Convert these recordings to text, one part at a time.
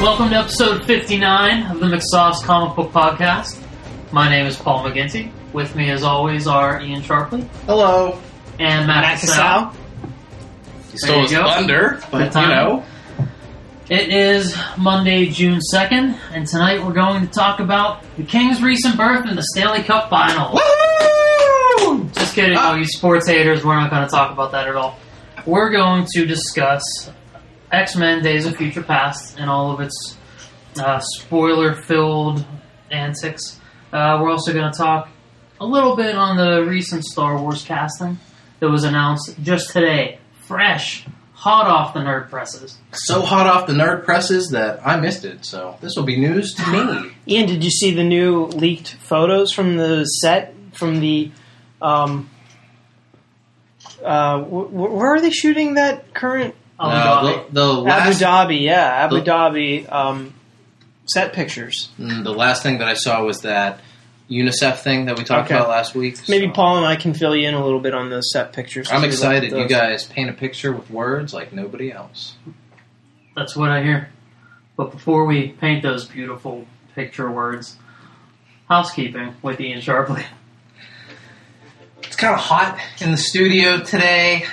Welcome to episode 59 of the McSauce Comic Book Podcast. My name is Paul McGinty. With me, as always, are Ian Sharpley Hello. and Matt, Matt Cassell. Casal. He There stole you his go. thunder, but you time. know. It is Monday, June 2nd, and tonight we're going to talk about the Kings' recent berth in the Stanley Cup Final. Woo! Just kidding, Ah. all you sports haters, we're not going to talk about that at all. We're going to discuss X Men Days of Future Past and all of its uh, spoiler filled antics. Uh, we're also going to talk a little bit on the recent Star Wars casting that was announced just today. Fresh, hot off the nerd presses. So hot off the nerd presses that I missed it, so this will be news to me. Ian, did you see the new leaked photos from the set from the? Um, uh, wh- wh- where are they shooting that current Abu Uh, Dhabi. the, the last, Abu Dhabi? Yeah, Abu the- Dhabi um, set pictures. mm, the last thing that I saw was that UNICEF thing that we talked Okay. about last week. Maybe so- Paul and I can fill you in a little bit on the set pictures. I'm excited. You guys paint a picture with words like nobody else. That's what I hear. But before we paint those beautiful picture words, housekeeping with Ian Sharpley. It's kind of hot in the studio today.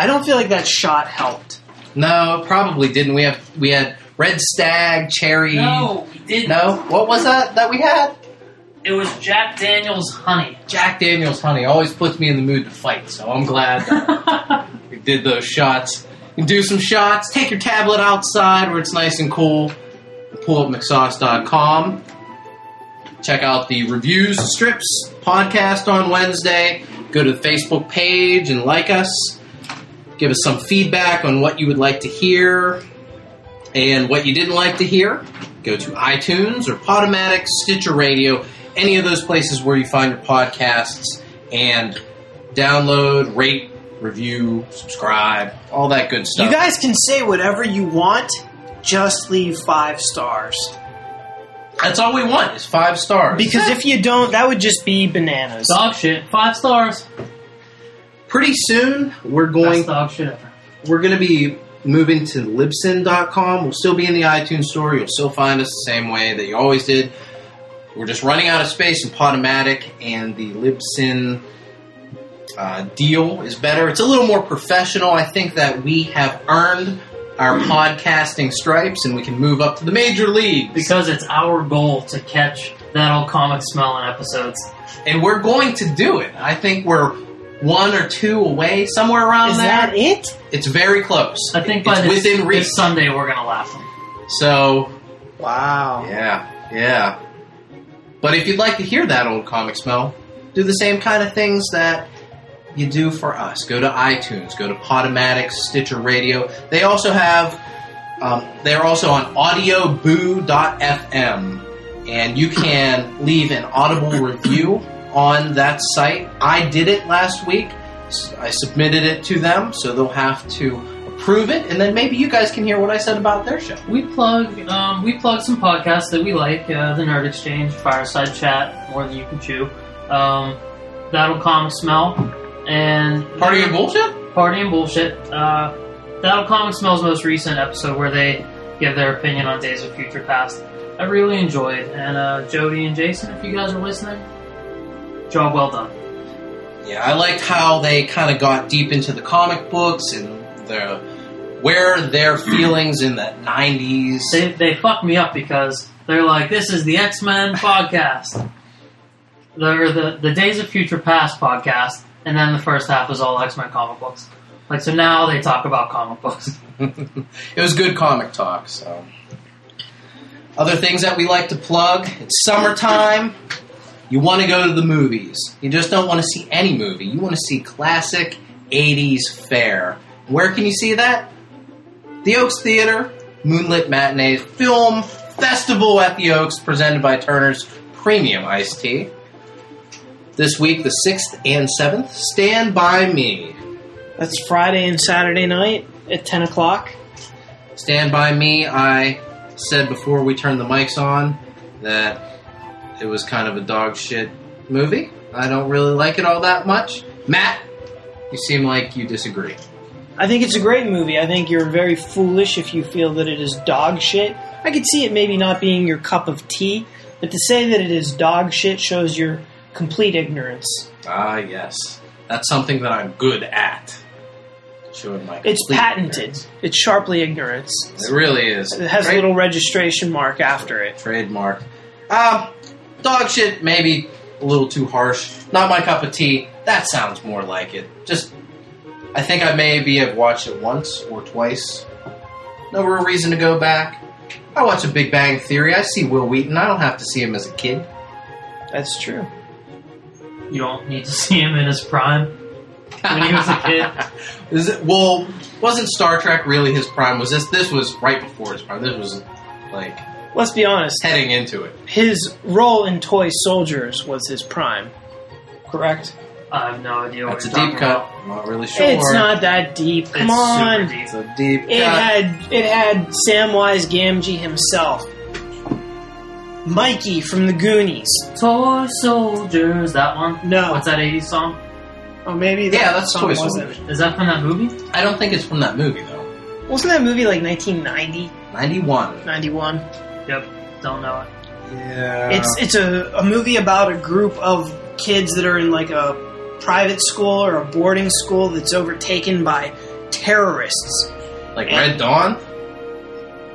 I don't feel like that shot helped. No, probably didn't. We have we had red stag, cherry. No, we didn't. No, what was that that we had? It was Jack Daniels Honey. Jack Daniels honey always puts me in the mood to fight, so I'm glad that we did those shots. You can do some shots, take your tablet outside where it's nice and cool, pull up McSauce.com, check out the reviews, strips, podcast on Wednesday, go to the Facebook page and like us, give us some feedback on what you would like to hear and what you didn't like to hear. Go to iTunes or Podomatic, Stitcher Radio, any of those places where you find your podcasts and download, rate, review, subscribe, all that good stuff. You guys can say whatever you want. Just leave five stars. That's all we want is five stars. Because if you don't, that would just be bananas. Dog shit. Five stars. Pretty soon we're going Best dog shit ever. we're going to be moving to libsyn.com. We'll still be in the iTunes store. You'll still find us the same way that you always did. We're just running out of space in Podomatic, and the Libsyn uh, deal is better. It's a little more professional. I think that we have earned our podcasting stripes, and we can move up to the major leagues. Because it's our goal to catch that old comic smell in episodes. and we're going to do it. I think we're one or two away, somewhere around Is there. that it? It's very close. I think by it's this, within reach. this Sunday we're gonna laugh them. So Wow. Yeah, yeah. But if you'd like to hear that old comic smell, do the same kind of things that you do for us. Go to iTunes, go to Podomatic, Stitcher Radio. They also have, um, they're also on audioboo.fm, and you can leave an audible review on that site. I did it last week. I submitted it to them, so they'll have to approve it, and then maybe you guys can hear what I said about their show. We plug um, we plug some podcasts that we like. Uh, the Nerd Exchange, Fireside Chat, More Than You Can Chew, um, That Old Comic Smell, and Party of bullshit? Party and Bullshit. Uh, That Old Comic Smell's most recent episode where they give their opinion on Days of Future Past. I really enjoyed, and uh, Jody and Jason, if you guys are listening, job well done. Yeah, I liked how they kind of got deep into the comic books and the where their feelings in the '90s. They they fucked me up because they're like, this is the X Men podcast, the, or the the Days of Future Past podcast, and then the first half was all X Men comic books. Like so now they talk about comic books. it was good comic talk. So, other things that we like to plug: it's summertime. You want to go to the movies. You just don't want to see any movie. You want to see classic '80s fare. Where can you see that? The Oaks Theater, Moonlit Matinee Film Festival at the Oaks, presented by Turner's Premium Iced Tea. This week, the 6th and 7th, Stand By Me. That's Friday and Saturday night at 10 o'clock. Stand By Me, I said before we turned the mics on that it was kind of a dog shit movie. I don't really like it all that much. Matt, you seem like you disagree. I think it's a great movie. I think you're very foolish if you feel that it is dog shit. I could see it maybe not being your cup of tea, but to say that it is dog shit shows your complete ignorance. Ah, yes. That's something that I'm good at. Showing my It's patented. ignorance. It's sharply ignorance. It really is. It has a little registration mark after it. trademark. Um, dog shit, maybe a little too harsh. Not my cup of tea. That sounds more like it. Just, I think I maybe have watched it once or twice. No real reason to go back. I watch a Big Bang Theory. I see Wil Wheaton. I don't have to see him as a kid. That's true. You don't need to see him in his prime when he was a kid. Is it, well, wasn't Star Trek really his prime? Was this? This was right before his prime. This was like Let's be honest. heading into it. His role in Toy Soldiers was his prime. Correct? I have no idea what That's a deep talking cut. about. I'm not really sure. It's not that deep. Come it's on. super deep. It's a deep It cut. had it had Samwise Gamgee himself. Mikey from the Goonies. Toy Soldiers, that one. No. What's that 80s song? Oh, maybe that Yeah, that's song Toy. Soldiers. Is that from that movie? I don't think it's from that movie though. Wasn't that movie like 1990, 91. 91? Yep. Don't know it. Yeah. It's it's a, a movie about a group of kids that are in like a private school or a boarding school that's overtaken by terrorists. like Red Dawn.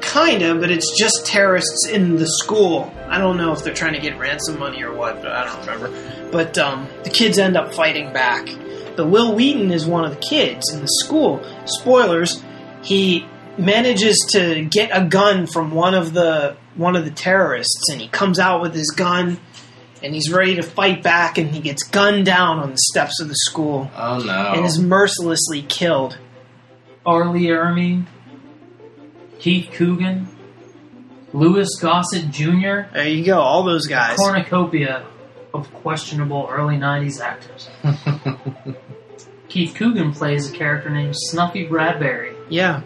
Kinda, but it's just terrorists in the school. I don't know if they're trying to get ransom money or what, but I don't remember. But um, the kids end up fighting back. But Wil Wheaton is one of the kids in the school. Spoilers: he manages to get a gun from one of the one of the terrorists, and he comes out with his gun, and he's ready to fight back, and he gets gunned down on the steps of the school, Oh no. and is mercilessly killed. R. Lee Ermey, Keith Coogan, Louis Gossett Jr., There you go, all those guys. cornucopia of questionable early 90s actors. Keith Coogan plays a character named Snuffy Bradberry. Yeah.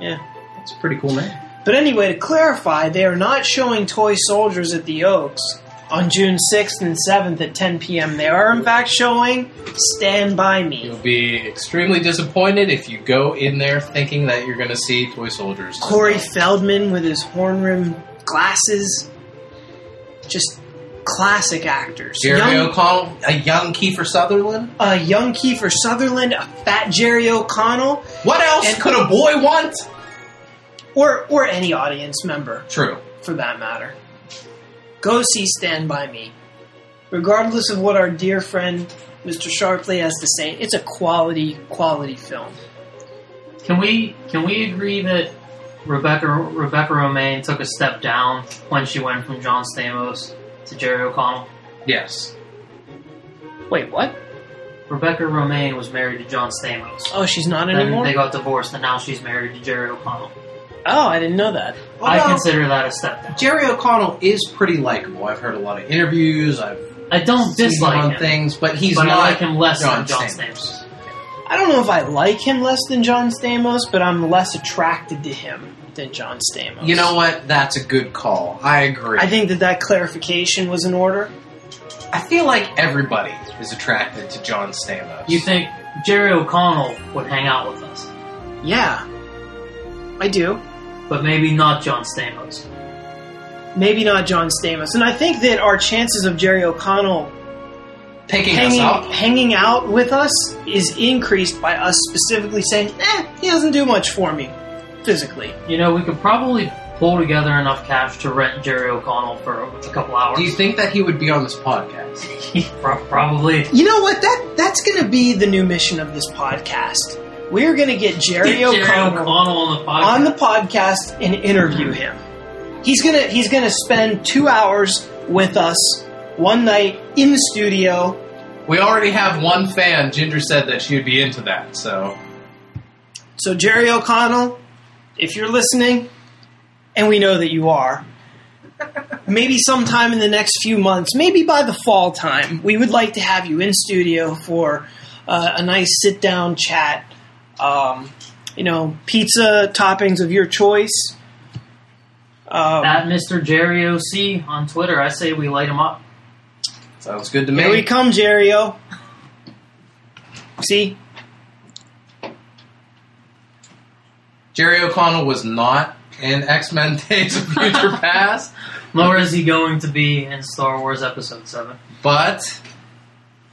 That's a pretty cool name. But anyway, to clarify, they are not showing Toy Soldiers at the Oaks on June 6th and 7th at 10 p.m. They are, in fact, showing Stand By Me. You'll be extremely disappointed if you go in there thinking that you're going to see toy soldiers. Corey Feldman with his horn rimmed glasses. Just classic actors. Jerry young, O'Connell, a young Kiefer Sutherland. a young Kiefer Sutherland, a fat Jerry O'Connell, What else And- could a boy want? or, or any audience member. True. for that matter. Go see Stand By Me. Regardless of what our dear friend Mr. Sharpley has to say, it's a quality, quality film. Can we can we agree that Rebecca Rebecca Romijn took a step down when she went from John Stamos to Jerry O'Connell? Yes. Wait, what? Rebecca Romijn was married to John Stamos. Oh, she's not then anymore? they got divorced, and now she's married to Jerry O'Connell. oh, I didn't know that. I Although, consider that a step down. Jerry O'Connell is pretty likable. I've heard a lot of interviews. I've I don't seen him dislike on him, things, but he's but not I like him less John than John Stamos. Stamos. I don't know if I like him less than John Stamos, but I'm less attracted to him than John Stamos. You know what? That's a good call. I agree. I think that that clarification was in order. I feel like everybody is attracted to John Stamos. You think Jerry O'Connell would hang out with us, Yeah, I do. but maybe not John Stamos. Maybe not John Stamos. And I think that our chances of Jerry O'Connell picking hanging, us up? hanging out with us is increased by us specifically saying, eh, he doesn't do much for me physically. You know, we could probably pull together enough cash to rent Jerry O'Connell for a couple hours. Do you think that he would be on this podcast? Pro- probably. You know what? That that's going to be the new mission of this podcast. We're going to get Jerry, Jerry O'Connell, O'Connell on the podcast. on the podcast and interview mm-hmm. him. He's gonna he's gonna spend two hours with us one night in the studio. We already have one fan. Ginger said that she would be into that. So So Jerry O'Connell, if you're listening, and we know that you are, maybe sometime in the next few months, maybe by the fall time, we would like to have you in studio for uh, a nice sit down chat. Um, you know, pizza toppings of your choice. Um, At Mr. Jerry OC on Twitter, I say we light him up. sounds good to me. Here we come, Jerry O. See? Jerry O'Connell was not in X Men Days of Future Past, Nor is he going to be in Star Wars Episode 7. but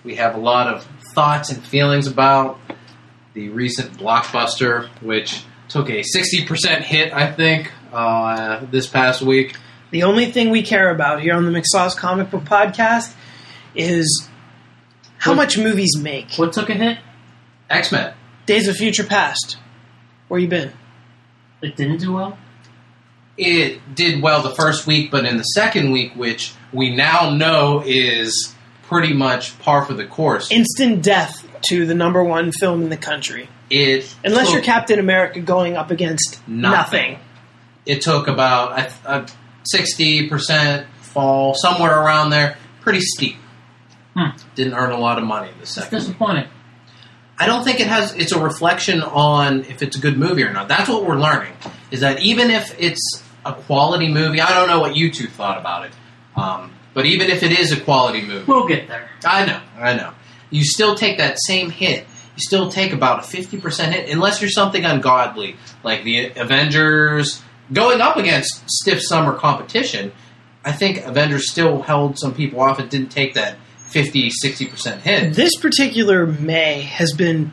we have a lot of thoughts and feelings about the recent blockbuster, which took a 60% hit, I think, uh, this past week. The only thing we care about here on the McSauce Comic Book Podcast is how What- much movies make. What took a hit? X Men. Days of Future Past. Where you been? It didn't do well? It did well the first week, but in the second week, which we now know is pretty much par for the course, Instant death to the number one film in the country. it Unless took- you're Captain America going up against Nothing. nothing. it took about a- a sixty percent fall, somewhere around there. Pretty steep. Hmm. Didn't earn a lot of money in the It's second. disappointing. I don't think it has. It's a reflection on if it's a good movie or not. That's what we're learning. Is that even if it's a quality movie, I don't know what you two thought about it. Um, but even if it is a quality movie, We'll get there. I know, I know. You still take that same hit. You still take about a fifty percent hit, unless you're something ungodly like the Avengers going up against stiff summer competition. I think Avengers still held some people off. It didn't take that 50 60 percent hit. This particular May has been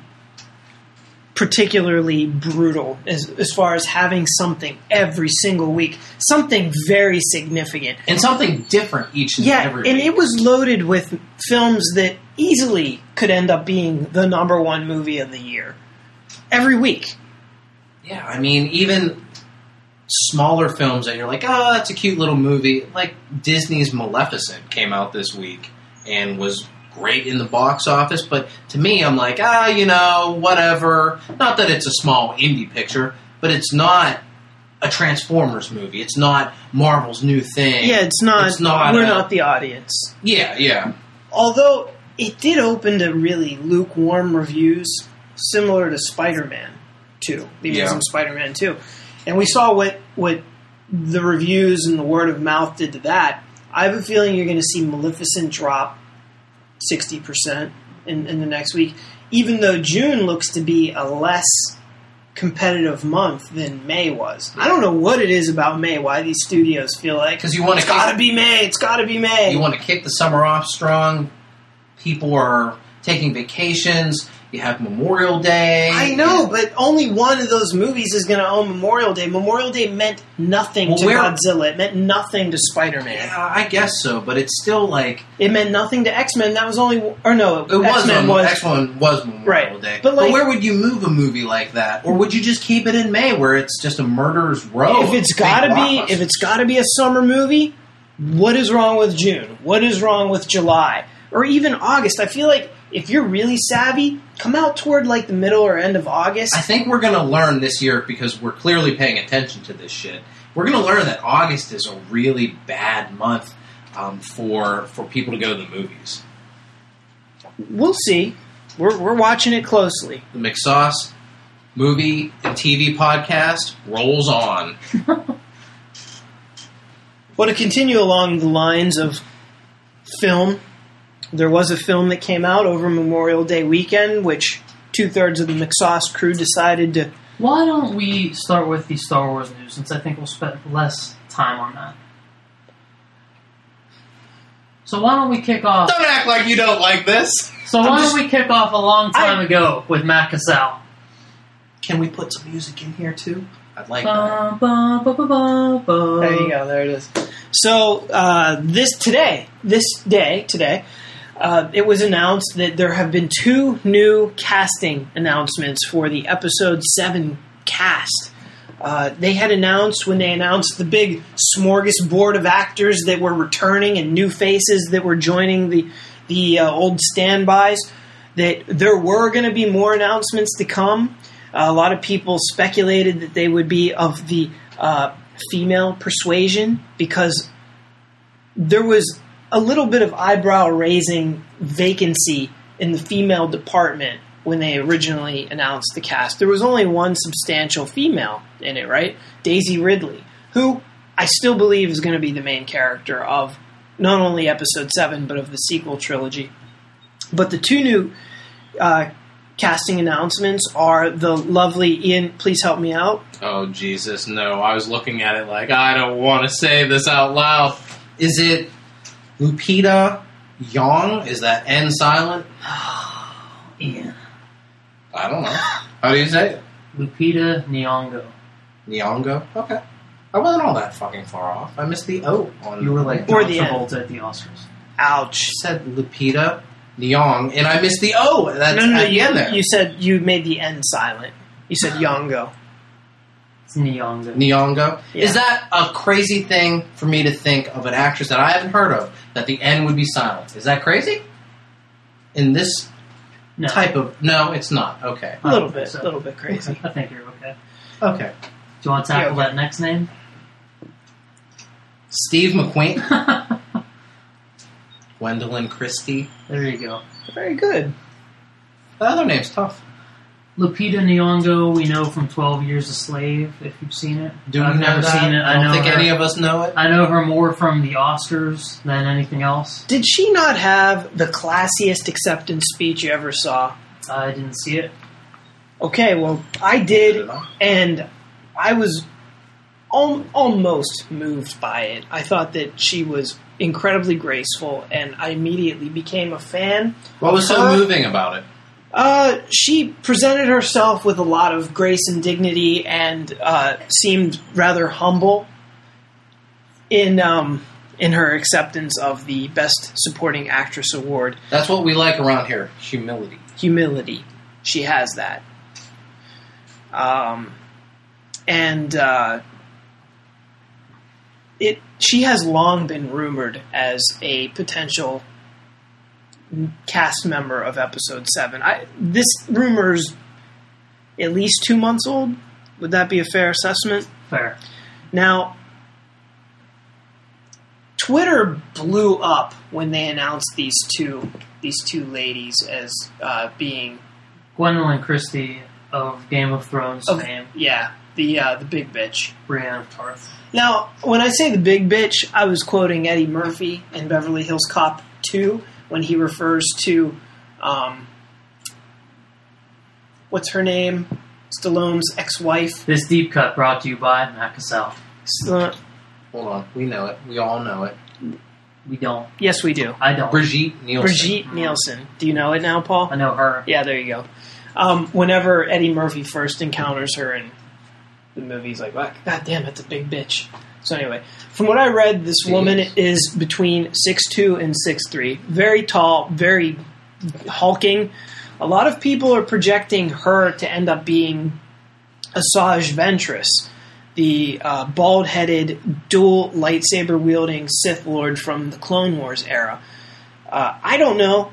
particularly brutal as, as far as having something every single week, something very significant. and something different each and Yeah, every and it was loaded with films that easily could end up being the number one movie of the year every week. yeah, I mean, even smaller films that you're like, ah, oh, that's a cute little movie. Like Disney's Maleficent came out this week and was great in the box office, but to me, I'm like, ah, you know, whatever. Not that it's a small indie picture, but it's not a Transformers movie. It's not Marvel's new thing. Yeah, it's not. It's not we're a- not the audience. yeah, yeah. Although it did open to really lukewarm reviews, similar to Spider-Man Two, the Yeah. Amazing Spider-Man Two, and we saw what what the reviews and the word of mouth did to that. I have a feeling you're going to see Maleficent drop sixty percent in, in the next week, even though June looks to be a less competitive month than May was. I don't know what it is about May. Why these studios feel like 'Cause you wanna it's got to be May. It's got to be May. You want to kick the summer off strong. People are taking vacations. You have Memorial Day. I know, but only one of those movies is going to own Memorial Day. Memorial Day meant nothing Well, to where- Godzilla. It meant nothing to Spider Man. Yeah, I guess so, but it's still like It meant nothing to X Men. That was only, or no, it was. X Men was. X-Men was Memorial Right. Day, But, like- where would you move a movie like that, or would you just keep it in May, where it's just a murderer's row? if it's got to be, if it's got to be a summer movie, what is wrong with June? What is wrong with July or even August? I feel like if you're really savvy, come out toward like the middle or end of August. I think we're going to learn this year because we're clearly paying attention to this shit. We're going to learn that August is a really bad month um, for for people to go to the movies. we'll see. We're we're watching it closely. The McSauce movie and TV podcast rolls on. Well, to continue along the lines of film, there was a film that came out over Memorial Day weekend, which two thirds of the McSauce crew decided to. Why don't we start with the Star Wars news, since I think we'll spend less time on that. So why don't we kick off? Don't act like you don't like this. So why just- don't we kick off a long time I- ago with Matt Cassell? Can we put some music in here too? I'd like Ba, that. ba, ba, ba, ba, ba. There you go. There it is. So uh, this today, this day today, uh, it was announced that there have been two new casting announcements for the episode seven cast. Uh, they had announced when they announced the big smorgasbord of actors that were returning and new faces that were joining the the uh, old standbys that there were going to be more announcements to come. Uh, a lot of people speculated that they would be of the uh, female persuasion because there was a little bit of eyebrow raising vacancy in the female department when they originally announced the cast. There was only one substantial female in it, right? Daisy Ridley, who I still believe is going to be the main character of not only episode 7 but of the sequel trilogy. But the two new uh, casting announcements are the lovely Ian. Please help me out. Oh Jesus, no! I was looking at it like I don't want to say this out loud. Is it Lupita Young? Is that N silent? yeah. I don't know. How do you say it? Lupita Nyong'o. Nyong'o. Okay. I wasn't all that fucking far off. I missed the O on. You were like Or John the end. At the Oscars. Ouch. said Lupita Nyong, and I missed the O. That's no, no, at the you, end there. you said you made the N silent. You said Yongo. It's Nyong'o. Nyong'o. Yeah. Is that a crazy thing for me to think of an actress that I haven't heard of that the N would be silent? Is that crazy? In this no. type of no, it's not. Okay, A I little don't think bit, so. a little bit crazy. I think you're okay. okay. Do you want to tackle Yeah, that next name? Steve McQueen, Gwendoline Christie. there you go. Very good. The other name's tough. Lupita Nyong'o, we know from Twelve Years a Slave. If you've seen it, Do I've never that? seen it. I, I don't know think her. any of us know it. I know her more from the Oscars than anything else. Did she not have the classiest acceptance speech you ever saw? I didn't see it. Okay, well, I did, and I was al- almost moved by it. I thought that she was incredibly graceful, and I immediately became a fan. What was so moving about it? Uh, she presented herself with a lot of grace and dignity, and uh, seemed rather humble in um, in her acceptance of the Best Supporting Actress award. That's what we like around here: humility. humility. She has that. Um, and uh, it she has long been rumored as a potential cast member of episode 7. I this rumor's at least 2 months old. Would that be a fair assessment? Fair. Now, Twitter blew up when they announced these two these two ladies as uh, being Gwendoline Christie of Game of Thrones Of- fame, yeah the uh, the big bitch. Brienne of Tarth. Now, when I say the big bitch, I was quoting Eddie Murphy in Beverly Hills Cop Two when he refers to um, what's her name, Stallone's ex-wife. This deep cut brought to you by Matt Cassell. Uh, Hold on, we know it. We all know it. We don't. yes, we do. I don't. Brigitte Nielsen. Brigitte Nielsen. Do you know it now, Paul? I know her. Yeah, there you go. Um, whenever Eddie Murphy first encounters her in the movie, he's like, "Wow, God damn, that's a big bitch." So anyway, from what I read, this woman is between six two and six three, very tall, very hulking. A lot of people are projecting her to end up being Asajj Ventress, the uh, bald-headed, dual lightsaber wielding Sith Lord from the Clone Wars era. Uh, I don't know.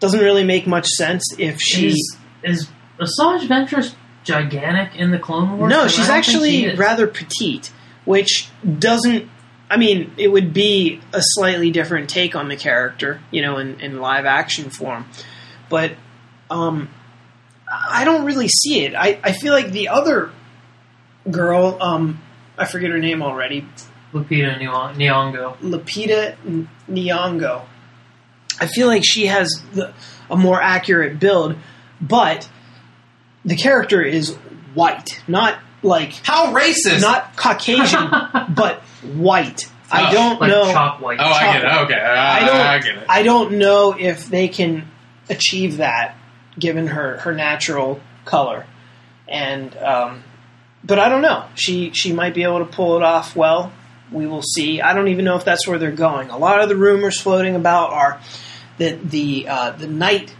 Doesn't really make much sense if she. Is is Asajj Ventress gigantic in the Clone Wars? No, she's don't she actually rather petite, which doesn't. I mean, it would be a slightly different take on the character, you know, in, in live action form. But um, I don't really see it. I, I feel like the other girl, um, I forget her name already, Lupita Nyong'o. Lapita N- Nyong'o. I feel like she has the, a more accurate build, but the character is white, not like How racist! not Caucasian, but white. I Oh, don't Like know. chalk white. oh, I get it. Okay, I, I don't- I get it. I don't know if they can achieve that given her her natural color, and um, but I don't know. She she might be able to pull it off well. We will see. I don't even know if that's where they're going. A lot of the rumors floating about are that the uh, the night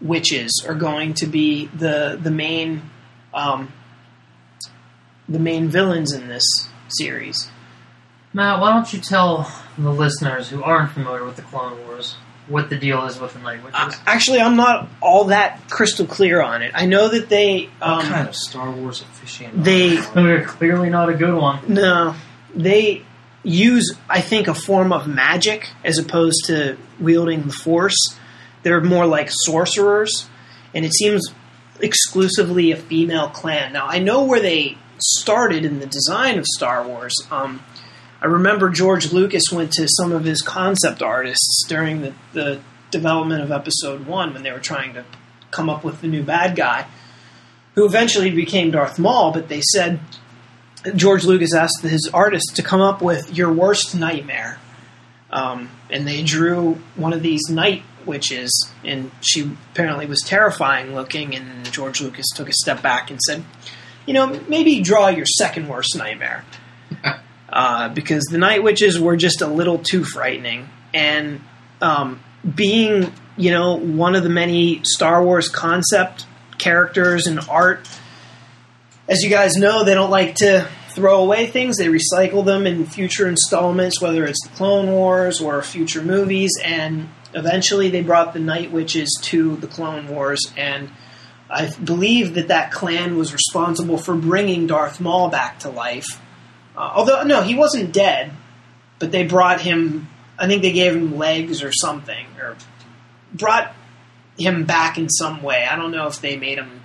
witches are going to be the the main um, the main villains in this series. Matt, why don't you tell the listeners who aren't familiar with the Clone Wars what the deal is with the Night Witches? Uh, actually, I'm not all that crystal clear on it. I know that they um, what kind of Star Wars aficionado? they- They're clearly not a good one. no they use I think a form of magic as opposed to wielding the Force. They're more like sorcerers, and it seems exclusively a female clan. Now I know where they started in the design of Star Wars. Um, I remember George Lucas went to some of his concept artists during the, the development of Episode One when they were trying to come up with the new bad guy, who eventually became Darth Maul. But they said George Lucas asked his artist to come up with your worst nightmare, um, and they drew one of these night witches, and she apparently was terrifying looking. And George Lucas took a step back and said, "You know, maybe draw your second worst nightmare." uh, because the night witches were just a little too frightening, and um, being you know one of the many Star Wars concept characters and art. As you guys know, they don't like to throw away things; they recycle them in future installments, whether it's the Clone Wars or future movies. And eventually, they brought the Night Witches to the Clone Wars, and I believe that that clan was responsible for bringing Darth Maul back to life. Uh, although no, he wasn't dead, but they brought him. I think they gave him legs or something, or brought him back in some way. I don't know if they made him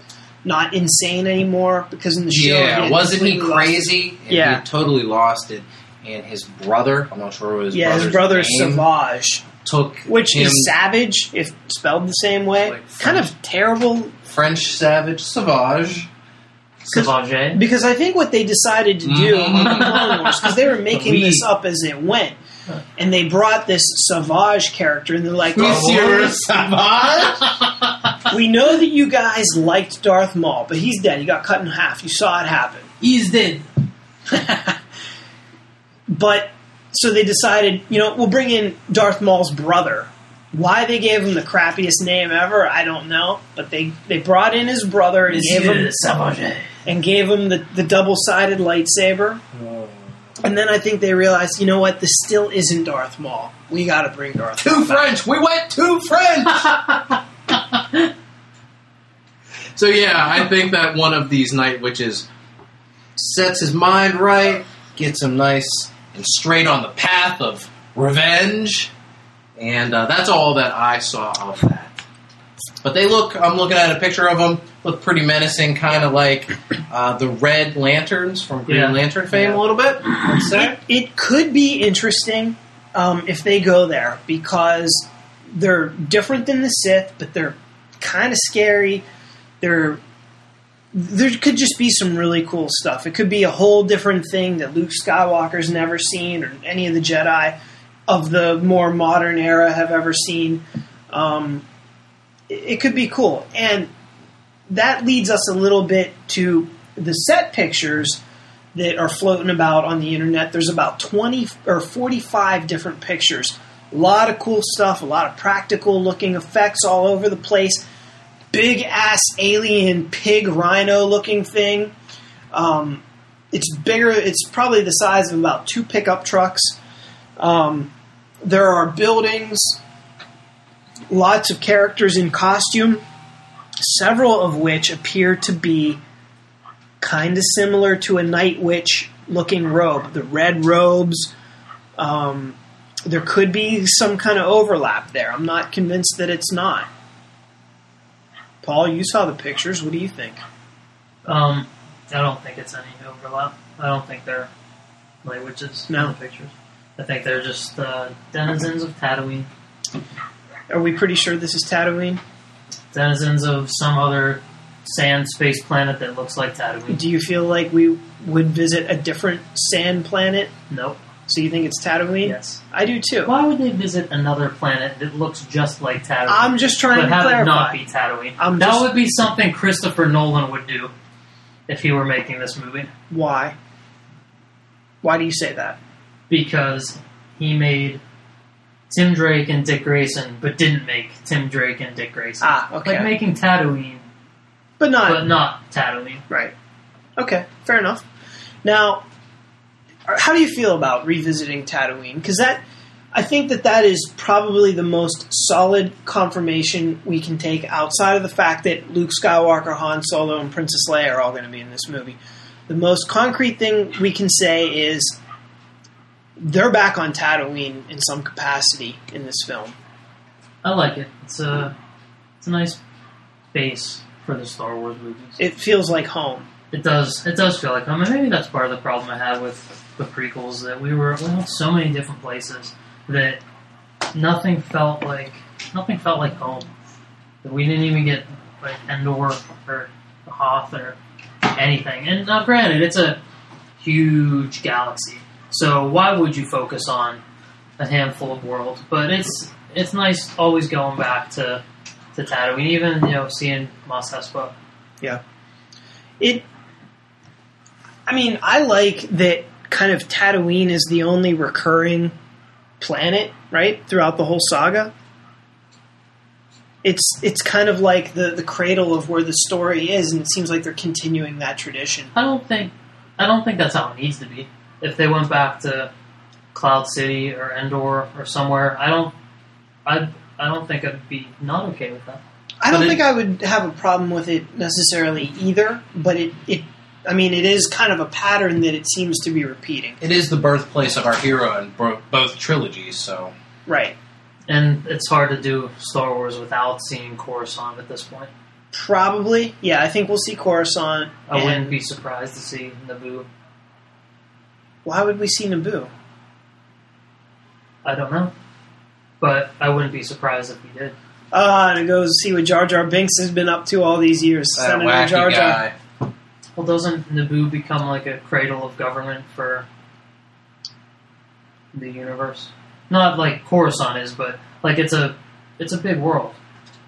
not insane anymore because in the show, Yeah, had wasn't he crazy? And Yeah. he totally lost it. And his brother, I'm not sure what his Yeah, brother's his brother's name, Savage, took which him is savage if spelled the same way. Like kind of terrible French savage Savage. Savage. Eh? because I think what they decided to do mm-hmm. on the Clone Wars because they were making We- this up as it went, and they brought this Savage character, and they're like, "Oh, Monsieur Savage. we know that you guys liked Darth Maul, but he's dead. He got cut in half. You saw it happen. He's dead. But so they decided, you know, we'll bring in Darth Maul's brother. Why they gave him the crappiest name ever, I don't know. But they, they brought in his brother and gave him Savage. and gave him the, the double sided lightsaber. And then I think they realized, you know what, this still isn't Darth Maul. We got to bring Darth Too Maul. back. French. We went too French. so yeah, I think that one of these night witches sets his mind right, gets him nice and straight on the path of revenge, and uh, that's all that I saw of that. But they look. I'm looking at a picture of them. Look pretty menacing, kind of like uh, the Red Lanterns from Green Yeah. Lantern fame, Yeah. a little bit. It, it could be interesting um, if they go there because they're different than the Sith, but they're kind of scary. They're there could just be some really cool stuff. It could be a whole different thing that Luke Skywalker's never seen, or any of the Jedi of the more modern era have ever seen. Um, it, could be cool, and that leads us a little bit to the set pictures that are floating about on the internet. There's about 20 or 45 different pictures. A lot of cool stuff, a lot of practical looking effects all over the place. Big ass alien pig rhino looking thing. Um, it's bigger, it's probably the size of about two pickup trucks. Um, there are buildings, lots of characters in costume, several of which appear to be kind of similar to a night witch looking robe. The red robes. Um, there could be some kind of overlap there. I'm not convinced that it's not. Paul, you saw the pictures. What do you think? Um, I don't think it's any overlap. I don't think they're light witches No. in the pictures. I think they're just uh, denizens of Tatooine, Are we pretty sure this is Tatooine? denizens of some other sand space planet that looks like Tatooine. Do you feel like we would visit a different sand planet? Nope. So you think it's Tatooine? Yes. I do too. Why would they visit another planet that looks just like Tatooine? I'm just trying to have it clarify. not be Tatooine. I'm that just- would be something Christopher Nolan would do if he were making this movie, Why? Why do you say that? Because he made Tim Drake and Dick Grayson, but didn't make Tim Drake and Dick Grayson. Ah, okay. Like making Tatooine, but not but not Tatooine. Right. Okay, fair enough. Now, how do you feel about revisiting Tatooine? Because that, I think that that is probably the most solid confirmation we can take outside of the fact that Luke Skywalker, Han Solo, and Princess Leia are all going to be in this movie. The most concrete thing we can say is they're back on Tatooine in some capacity in this film. I like it. It's a it's a nice base for the Star Wars movies. It feels like home. It does. It does feel like home, and maybe that's part of the problem I had with the prequels that we were we went so many different places that nothing felt like nothing felt like home. That we didn't even get like Endor or Hoth or anything. And now, granted, it's a huge galaxy, so why would you focus on a handful of worlds? But it's it's nice always going back to to Tatooine, even you know seeing Mos Espa. Yeah, it. I mean, I like that kind of Tatooine is the only recurring planet, right, throughout the whole saga. It's it's kind of like the the cradle of where the story is, and it seems like they're continuing that tradition. I don't think I don't think that's how it needs to be. If they went back to Cloud City or Endor or somewhere, I don't I I don't think I'd be not okay with that. I don't But it- think I would have a problem with it necessarily either, but it, it I mean, it is kind of a pattern that it seems to be repeating. It is the birthplace of our hero in bro- both trilogies, so Right. And it's hard to do Star Wars without seeing Coruscant at this point. Probably. Yeah, I think we'll see Coruscant. I wouldn't be surprised to see Naboo. Why would we see Naboo? I don't know. But I wouldn't be surprised if we did. Ah, and it goes to go see what Jar Jar Binks has been up to all these years. that Senator wacky Jar Jar. guy. Well, doesn't Naboo become like a cradle of government for the universe? Not like Coruscant is, but like it's a it's a big world.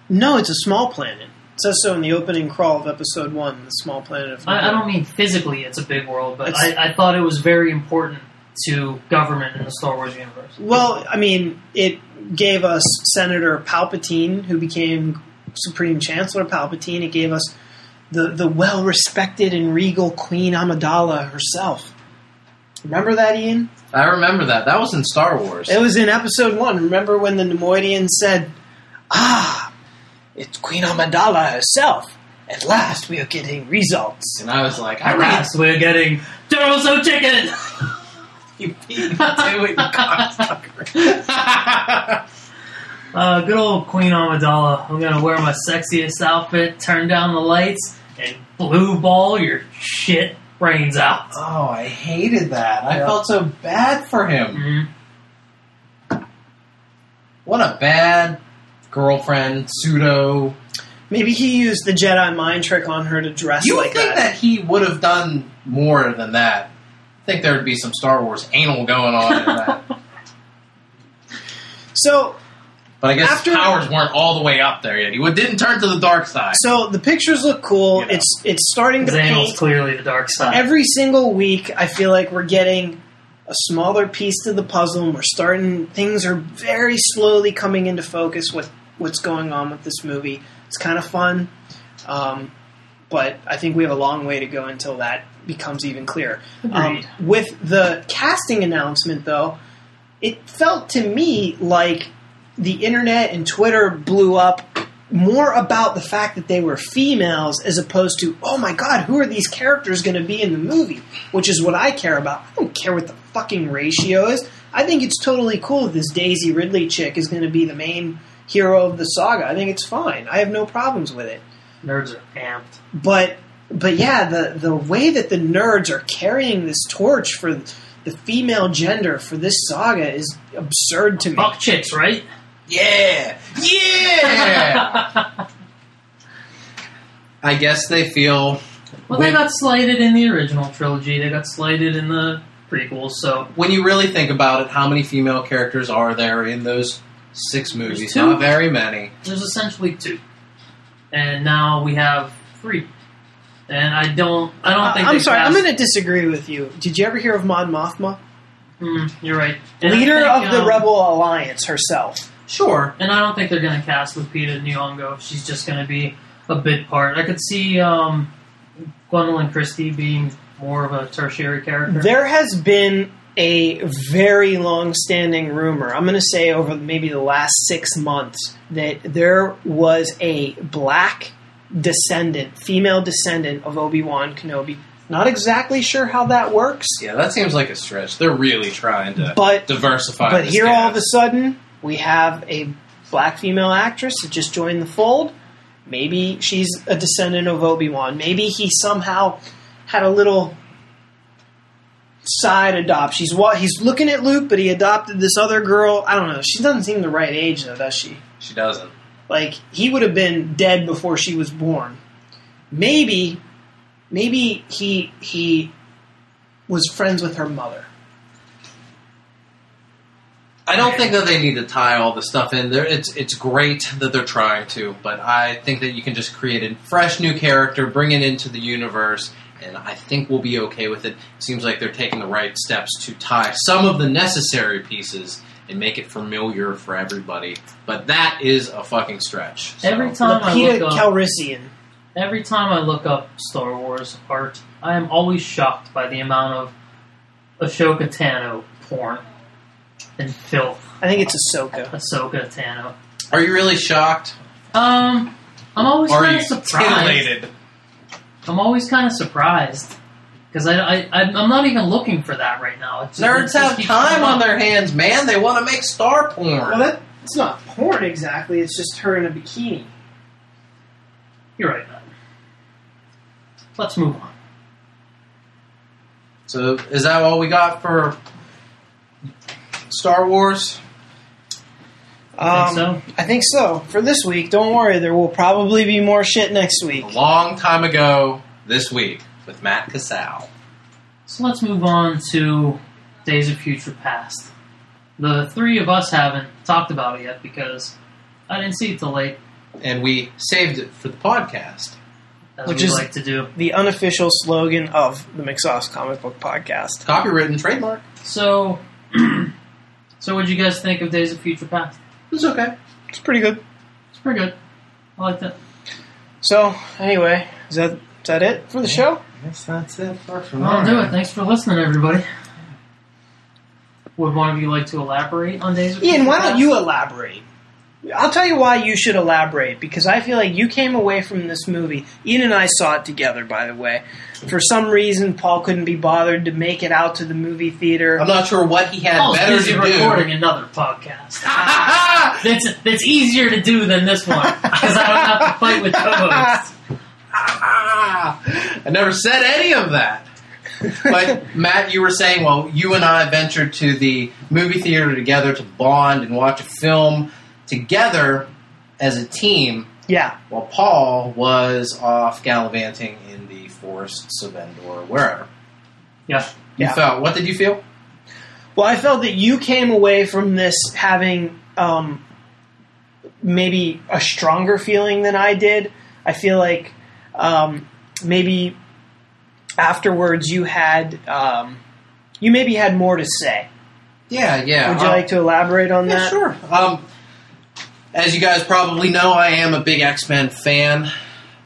No, it's a small planet. It says so in the opening crawl of episode one, the small planet of I, I don't mean physically it's a big world, but I, I thought it was very important to government in the Star Wars universe. Well, I mean, it gave us Senator Palpatine, who became Supreme Chancellor Palpatine. It gave us the, the well respected and regal Queen Amidala herself. Remember that, Ian? I remember that. That was in Star Wars. It was in episode one. Remember when the Neimoidians said, Ah, it's Queen Amidala herself. At last we are getting results. and I was like, I At last, we're getting Doroso chicken. you beat me to it, you cocksucker. Uh, good old Queen Amidala. I'm gonna wear my sexiest outfit, turn down the lights, and blue ball your shit brains out. oh, I hated that. I Yeah. felt so bad for him. Mhm. What a bad girlfriend, pseudo. Maybe he used the Jedi mind trick on her to dress You would like think that. he would have done more than that. I think there would be some Star Wars anal going on in that. So, But I guess After- his powers weren't all the way up there yet. He would- didn't turn to the dark side. so the pictures look cool. You know. It's it's starting to Zanel's paint. clearly the dark side. Every single week, I feel like we're getting a smaller piece to the puzzle, and we're starting. Things are very slowly coming into focus with what's going on with this movie. It's kind of fun, um, but I think we have a long way to go until that becomes even clearer. Um, with the casting announcement, though, it felt to me like the internet and Twitter blew up more about the fact that they were females as opposed to, oh my god, who are these characters going to be in the movie? Which is what I care about. I don't care what the fucking ratio is. I think it's totally cool that this Daisy Ridley chick is going to be the main hero of the saga. I think it's fine. I have no problems with it. Nerds are amped. But but yeah, the the way that the nerds are carrying this torch for the female gender for this saga is absurd to me. Fuck chicks, right? yeah, yeah. I guess they feel Well, they got slighted in the original trilogy. They got slighted in the prequels. So when you really think about it, how many female characters are there in those six movies? two. Not very many. there's essentially two, and now we have three. And I don't, I don't think. I'm they sorry, I'm going to disagree with you. Did you ever hear of Mon Mothma? Mm, you're right. And Leader think, of the um, Rebel Alliance herself. Sure. And I don't think they're going to cast Lupita Nyong'o. She's just going to be a bit part. I could see um, Gwendoline Christie being more of a tertiary character. There has been a very long standing rumor, I'm going to say over maybe the last six months, that there was a black descendant, female descendant of Obi Wan Kenobi. Not exactly sure how that works, Yeah, that seems like a stretch. They're really trying to but diversify. but here all of a sudden we have a black female actress that just joined the fold. Maybe she's a descendant of Obi Wan. Maybe he somehow had a little side adopt. She's what he's looking at Luke, but he adopted this other girl. I don't know. She doesn't seem the right age though, does she? she doesn't. Like he would have been dead before she was born. Maybe, maybe he he was friends with her mother. I don't think that they need to tie all the stuff in there. It's it's great that they're trying to, but I think that you can just create a fresh new character, bring it into the universe, and I think we'll be okay with it. It seems like they're taking the right steps to tie some of the necessary pieces and make it familiar for everybody. But that is a fucking stretch. So- Every time I look up, Calrissian. every time I look up Star Wars art, I am always shocked by the amount of Ashoka Tano porn and filth. I think it's Ahsoka. Ahsoka Tano. Are you really shocked? Um, I'm always are kind of surprised. titillated? I'm always kind of surprised because I, I I'm I'm not even looking for that right now. It's, it Nerds just have keeps time on their hands, man. They want to make star porn. Well, that it's not porn exactly. It's just her in a bikini. You're right, man. Let's move on. So is that all we got for Star Wars? Um, so? I think so. For this week, don't worry. There will probably be more shit next week. A long time ago this week with Matt Casal. So let's move on to Days of Future Past. The three of us haven't talked about it yet because I didn't see it till late, And we saved it for the podcast. as Which is- like to do. The unofficial slogan of the McSauce Comic Book Podcast. Copywritten trademark. So, so what would you guys think of Days of Future Past? It's okay. It's pretty good. It's pretty good. I liked it. So, anyway, is that is that it for the show? Yes, that's it for I'll do it. Thanks for listening, everybody. Would one of you like to elaborate on Days of Future Ian, why don't Past? you elaborate? I'll tell you why you should elaborate because I feel like you came away from this movie. Ian and I saw it together, by the way. For some reason, Paul couldn't be bothered to make it out to the movie theater. I'm not sure what he had Paul's better busy to recording do. another podcast. That's that's easier to do than this one because I don't have to fight with co-hosts. I never said any of that. But Matt, you were saying, well, you and I ventured to the movie theater together to bond and watch a film together as a team, Yeah, while Paul was off gallivanting in the forests of Endor, or wherever. Yeah, You Yeah. felt. What did you feel? Well, I felt that you came away from this having um, maybe a stronger feeling than I did. I feel like um, maybe afterwards you had um, you maybe had more to say. Yeah, yeah. Would you uh, like to elaborate on Yeah, that? sure. Um, as you guys probably know, I am a big X Men fan.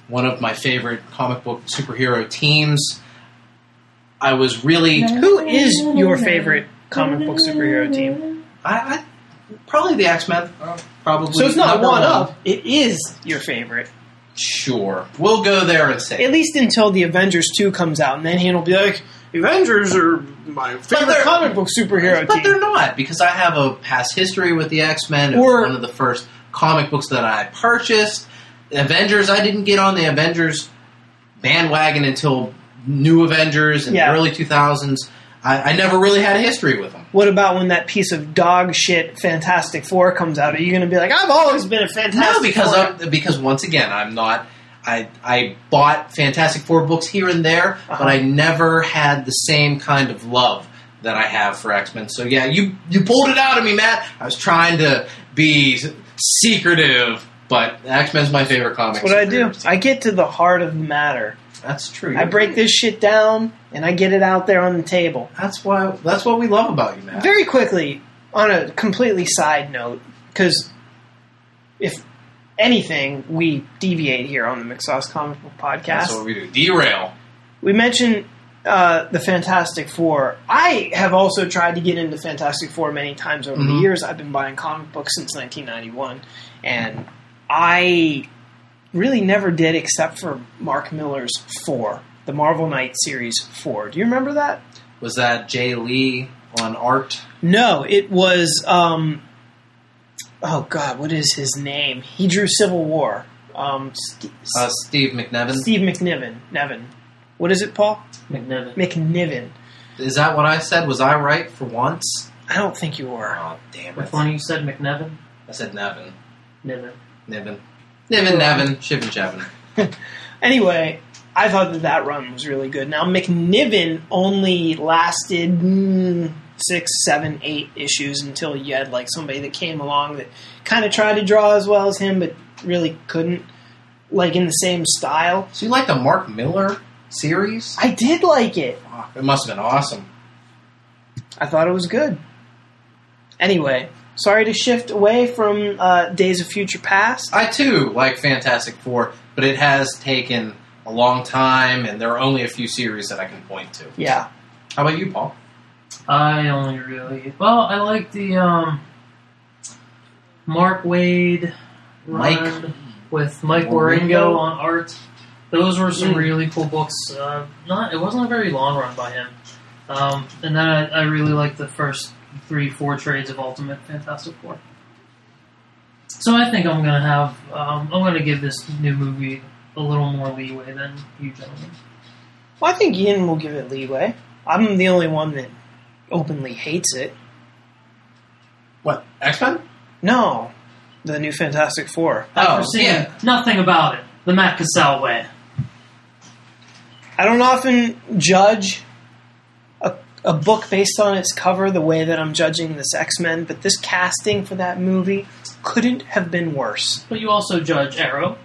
One of my favorite comic book superhero teams. I was really, Who is your favorite comic book superhero team? I probably the X Men. Probably. So it's not number one up. It is your favorite. Sure, we'll go there and say. At least until the Avengers 2 comes out, and then he'll be like, Avengers are my favorite comic book superhero but team. they're not because I have a past history with the X Men. It Or- was one of the first comic books that I purchased. The Avengers, I didn't get on the Avengers bandwagon until New Avengers in Yeah. the early 2000s. I, I never really had a history with them. What about when that piece of dog shit Fantastic Four comes out? Are you going to be like, I've always been a Fantastic No, because Four? I'm, because once again, I'm not. I I bought Fantastic Four books here and there, Uh-huh. but I never had the same kind of love that I have for X Men. So yeah, you you pulled it out of me, Matt. I was trying to be secretive, but X Men's my favorite comic. That's what I do. I get to the heart of the matter. That's true. I break this shit down, and I get it out there on the table. That's why. That's what we love about you, Matt. Very quickly, on a completely side note, because if anything, we deviate here on the McSauce Comic Book Podcast. That's what we do. Derail. we mentioned uh, the Fantastic Four. I have also tried to get into Fantastic Four many times over the Mhm. years. I've been buying comic books since 1991, and I really never did except for Mark Millar's Four, the Marvel Knight series Four. Do you remember that? Was that Jae Lee on art? No, it was. Um, oh God, what is his name? He drew Civil War. Um, St- Uh, Steve McNevin. Steve McNiven. Nevin. What is it, Paul? McNiven. McNiven. Is that what I said? Was I right for once? I don't think you were. Oh damn it! Which one you said McNevin? I said Nevin. Niven. Niven. Niven, Nevin, Shivin, Chevin. Anyway, I thought that that run was really good. Now McNiven only lasted mm, six, seven, eight issues until you had like somebody that came along that kind of tried to draw as well as him, but really couldn't. Like in the same style. So you like the Mark Millar series? I did like it. Fuck, it must have been awesome. I thought it was good. Anyway, sorry to shift away from uh, Days of Future Past. I too like Fantastic Four, but it has taken a long time, and there are only a few series that I can point to. Yeah. How about you, Paul? I only really well, I like the um, Mark Waid Mike run with Mike Wieringo. On art. Those were some Mm. really cool books. Uh, not it wasn't a very long run by him, um, and then I, I really liked the first three, four trades of Ultimate Fantastic Four. So I think I'm gonna have um, I'm gonna give this new movie a little more leeway than you gentlemen. Well, I think Ian will give it leeway. I'm the only one that openly hates it. What X Men? No, the new Fantastic Four. After Oh, seen yeah. nothing about it, the Matt Cassell way. I don't often judge a, a book based on its cover the way that I'm judging this X Men, but this casting for that movie couldn't have been worse. But you also judge Arrow,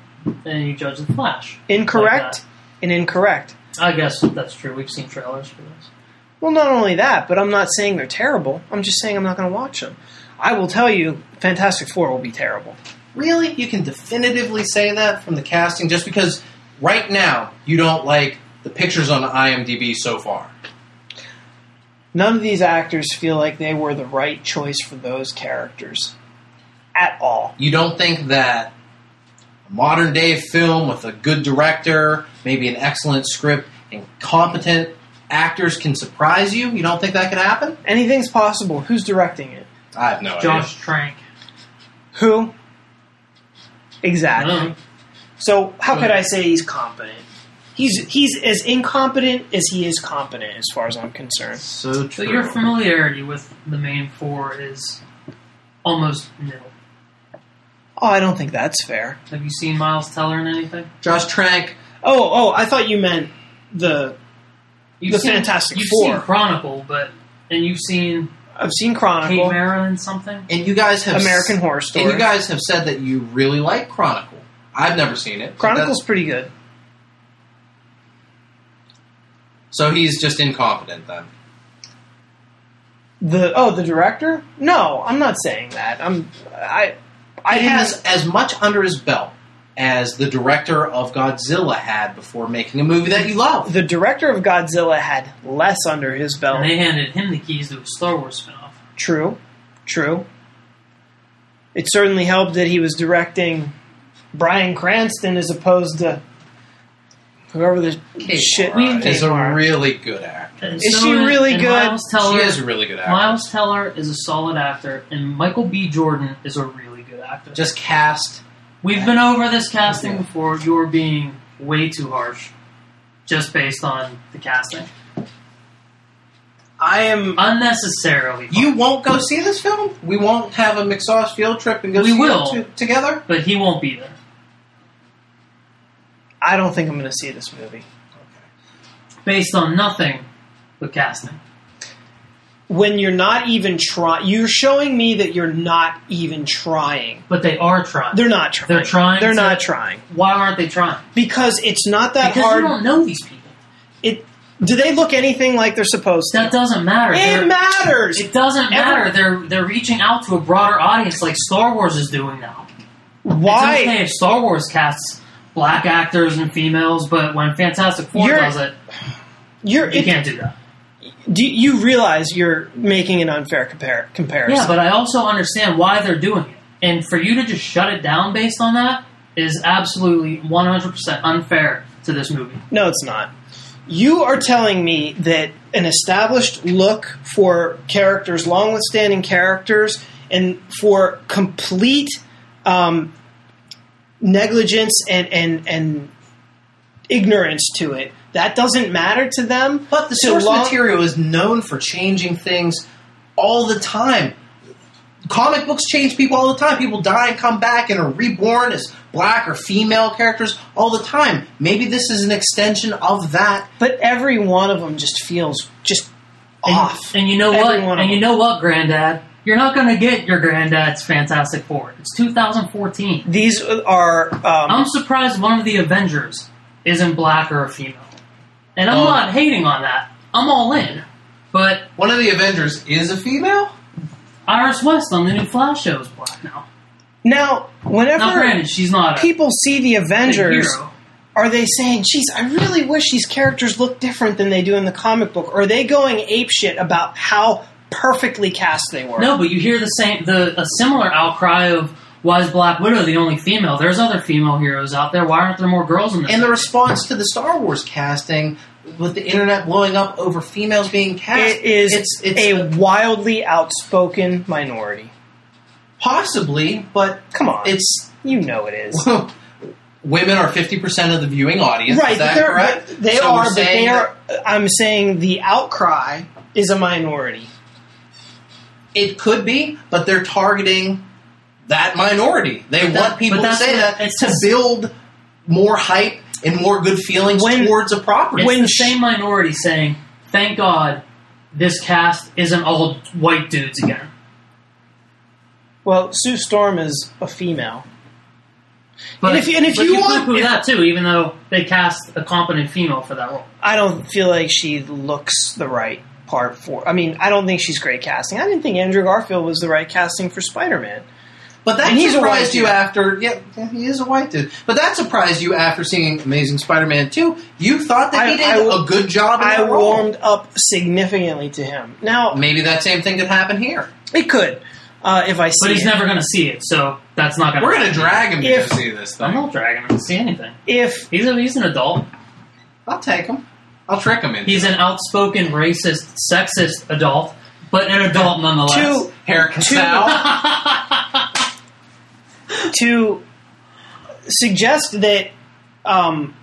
and you judge the Flash. Incorrect and incorrect. I guess that's true. We've seen trailers for this. Well, not only that, but I'm not saying they're terrible. I'm just saying I'm not going to watch them. I will tell you, Fantastic Four will be terrible. Really? You can definitively say that from the casting just because right now you don't like the pictures on IMDb so far. None of these actors feel like they were the right choice for those characters. At all. You don't think that a modern day film with a good director, maybe an excellent script, and competent actors can surprise you? You don't think that could happen? Anything's possible. Who's directing it? I have no idea. Josh Trank. Who? Exactly. don't. So how could I say he's competent? He's he's as incompetent as he is competent, as far as I'm concerned. So So true. your familiarity with the main four is almost nil. Oh, I don't think that's fair. Have you seen Miles Teller in anything? Josh Trank, Oh, oh, I thought you meant the. You've The seen, Fantastic You've Four. seen Chronicle, but and you've seen I've seen Chronicle, Mara in something. and you guys have American Horror Story. and you guys have said that you really like Chronicle. I've never seen it. Chronicle's pretty good. So he's just incompetent then. The oh, the director? No, I'm not saying that. I'm I I he has as much under his belt as the director of Godzilla had before making a movie that you love. the director of Godzilla had less under his belt. And they handed him the keys to a Star Wars spinoff. True, true. It certainly helped that he was directing Bryan Cranston as opposed to whoever the Kate shit Mara Kate is a Mara. really good actor. And Is she really and good? Miles Teller, She is a really good actor. Miles Teller is a solid actor, and Michael B. Jordan is a really good actor. Just cast. We've been over this casting Yeah. before. You're being way too harsh, just based on the casting. I am. Unnecessarily. harsh. You won't go see this film? We won't have a McSauce field trip and go We will. together? but he won't be there. I don't think I'm going to see this movie. Okay. Based on nothing but casting. When you're not even trying, you're showing me that you're not even trying. But they are trying. They're not trying. They're trying They're to- not trying Why aren't they trying? because it's not that because hard. you don't know these people. It. Do they look anything like they're supposed to? That doesn't matter. it They're- matters. It doesn't matter. They're they're reaching out to a broader audience like Star Wars is doing now. Why? It's okay if Star Wars casts black actors and females, but when Fantastic 4 You're- does it, You're. you can't do that. Do you realize you're making an unfair compar- comparison? Yeah, but I also understand why they're doing it. And for you to just shut it down based on that is absolutely 100% unfair to this movie. No, it's not. You are telling me that an established look for characters, long withstanding characters, and for complete um, negligence and, and, and ignorance to it, that doesn't matter to them. But the source long- material is known for changing things all the time. comic books change people all the time. People die and come back and are reborn as black or female characters all the time. Maybe this is an extension of that. But every one of them just feels just And, off. and you know Every what? And you know what, Granddad? You're not going to get your granddad's Fantastic Four. It's 2014. These are um, I'm surprised one of the Avengers isn't black or a female. And I'm Oh. not hating on that. I'm all in. But One of the Avengers is a female. Iris West on the new Flash show is black now. now. Now, Whenever granted, she's not a people see the Avengers, are they saying, "Geez, I really wish these characters look different than they do in the comic book"? Or are they going apeshit about how perfectly cast they were? No, but you hear the same, the a similar outcry of why is Black Widow the only female? There's other female heroes out there. Why aren't there more girls in this? And the response to the Star Wars casting, with the internet blowing up over females being cast, It is it's, it's a wildly outspoken minority. possibly, but Come on, it's you know it is. women are fifty percent of the viewing audience. right, is that they're, correct? they So are, we're but they are. I'm saying the outcry is a minority. It could be, but they're targeting that minority. They But that- want people to say what- that it's to just- build more hype and more good feelings When- towards a property. When the same minority saying, "Thank God, this cast isn't all white dudes again." Well, Sue Storm is a female. But And if- and if but you you want- poo-poo if- that too, even though they cast a competent female for that role. I don't feel like she looks the right part for. I mean, I don't think she's great casting. I didn't think Andrew Garfield was the right casting for Spider Man. But that And he's surprised you after. Yeah, yeah, he is a white dude. But that surprised you after seeing Amazing Spider-Man two. You thought that I- he did I w- a good job. In I that role. warmed up significantly to him. Now Maybe that same thing could happen here. it could uh, if I see. But he's it. never going to see it, so that's not going. To We're gonna drag him to If- go see this though. I'm not dragging him to see anything. If He's a, he's an adult. I'll take him. I'll trick him in. He's an outspoken, racist, sexist adult, but an adult nonetheless. to haircut. to- to suggest that um,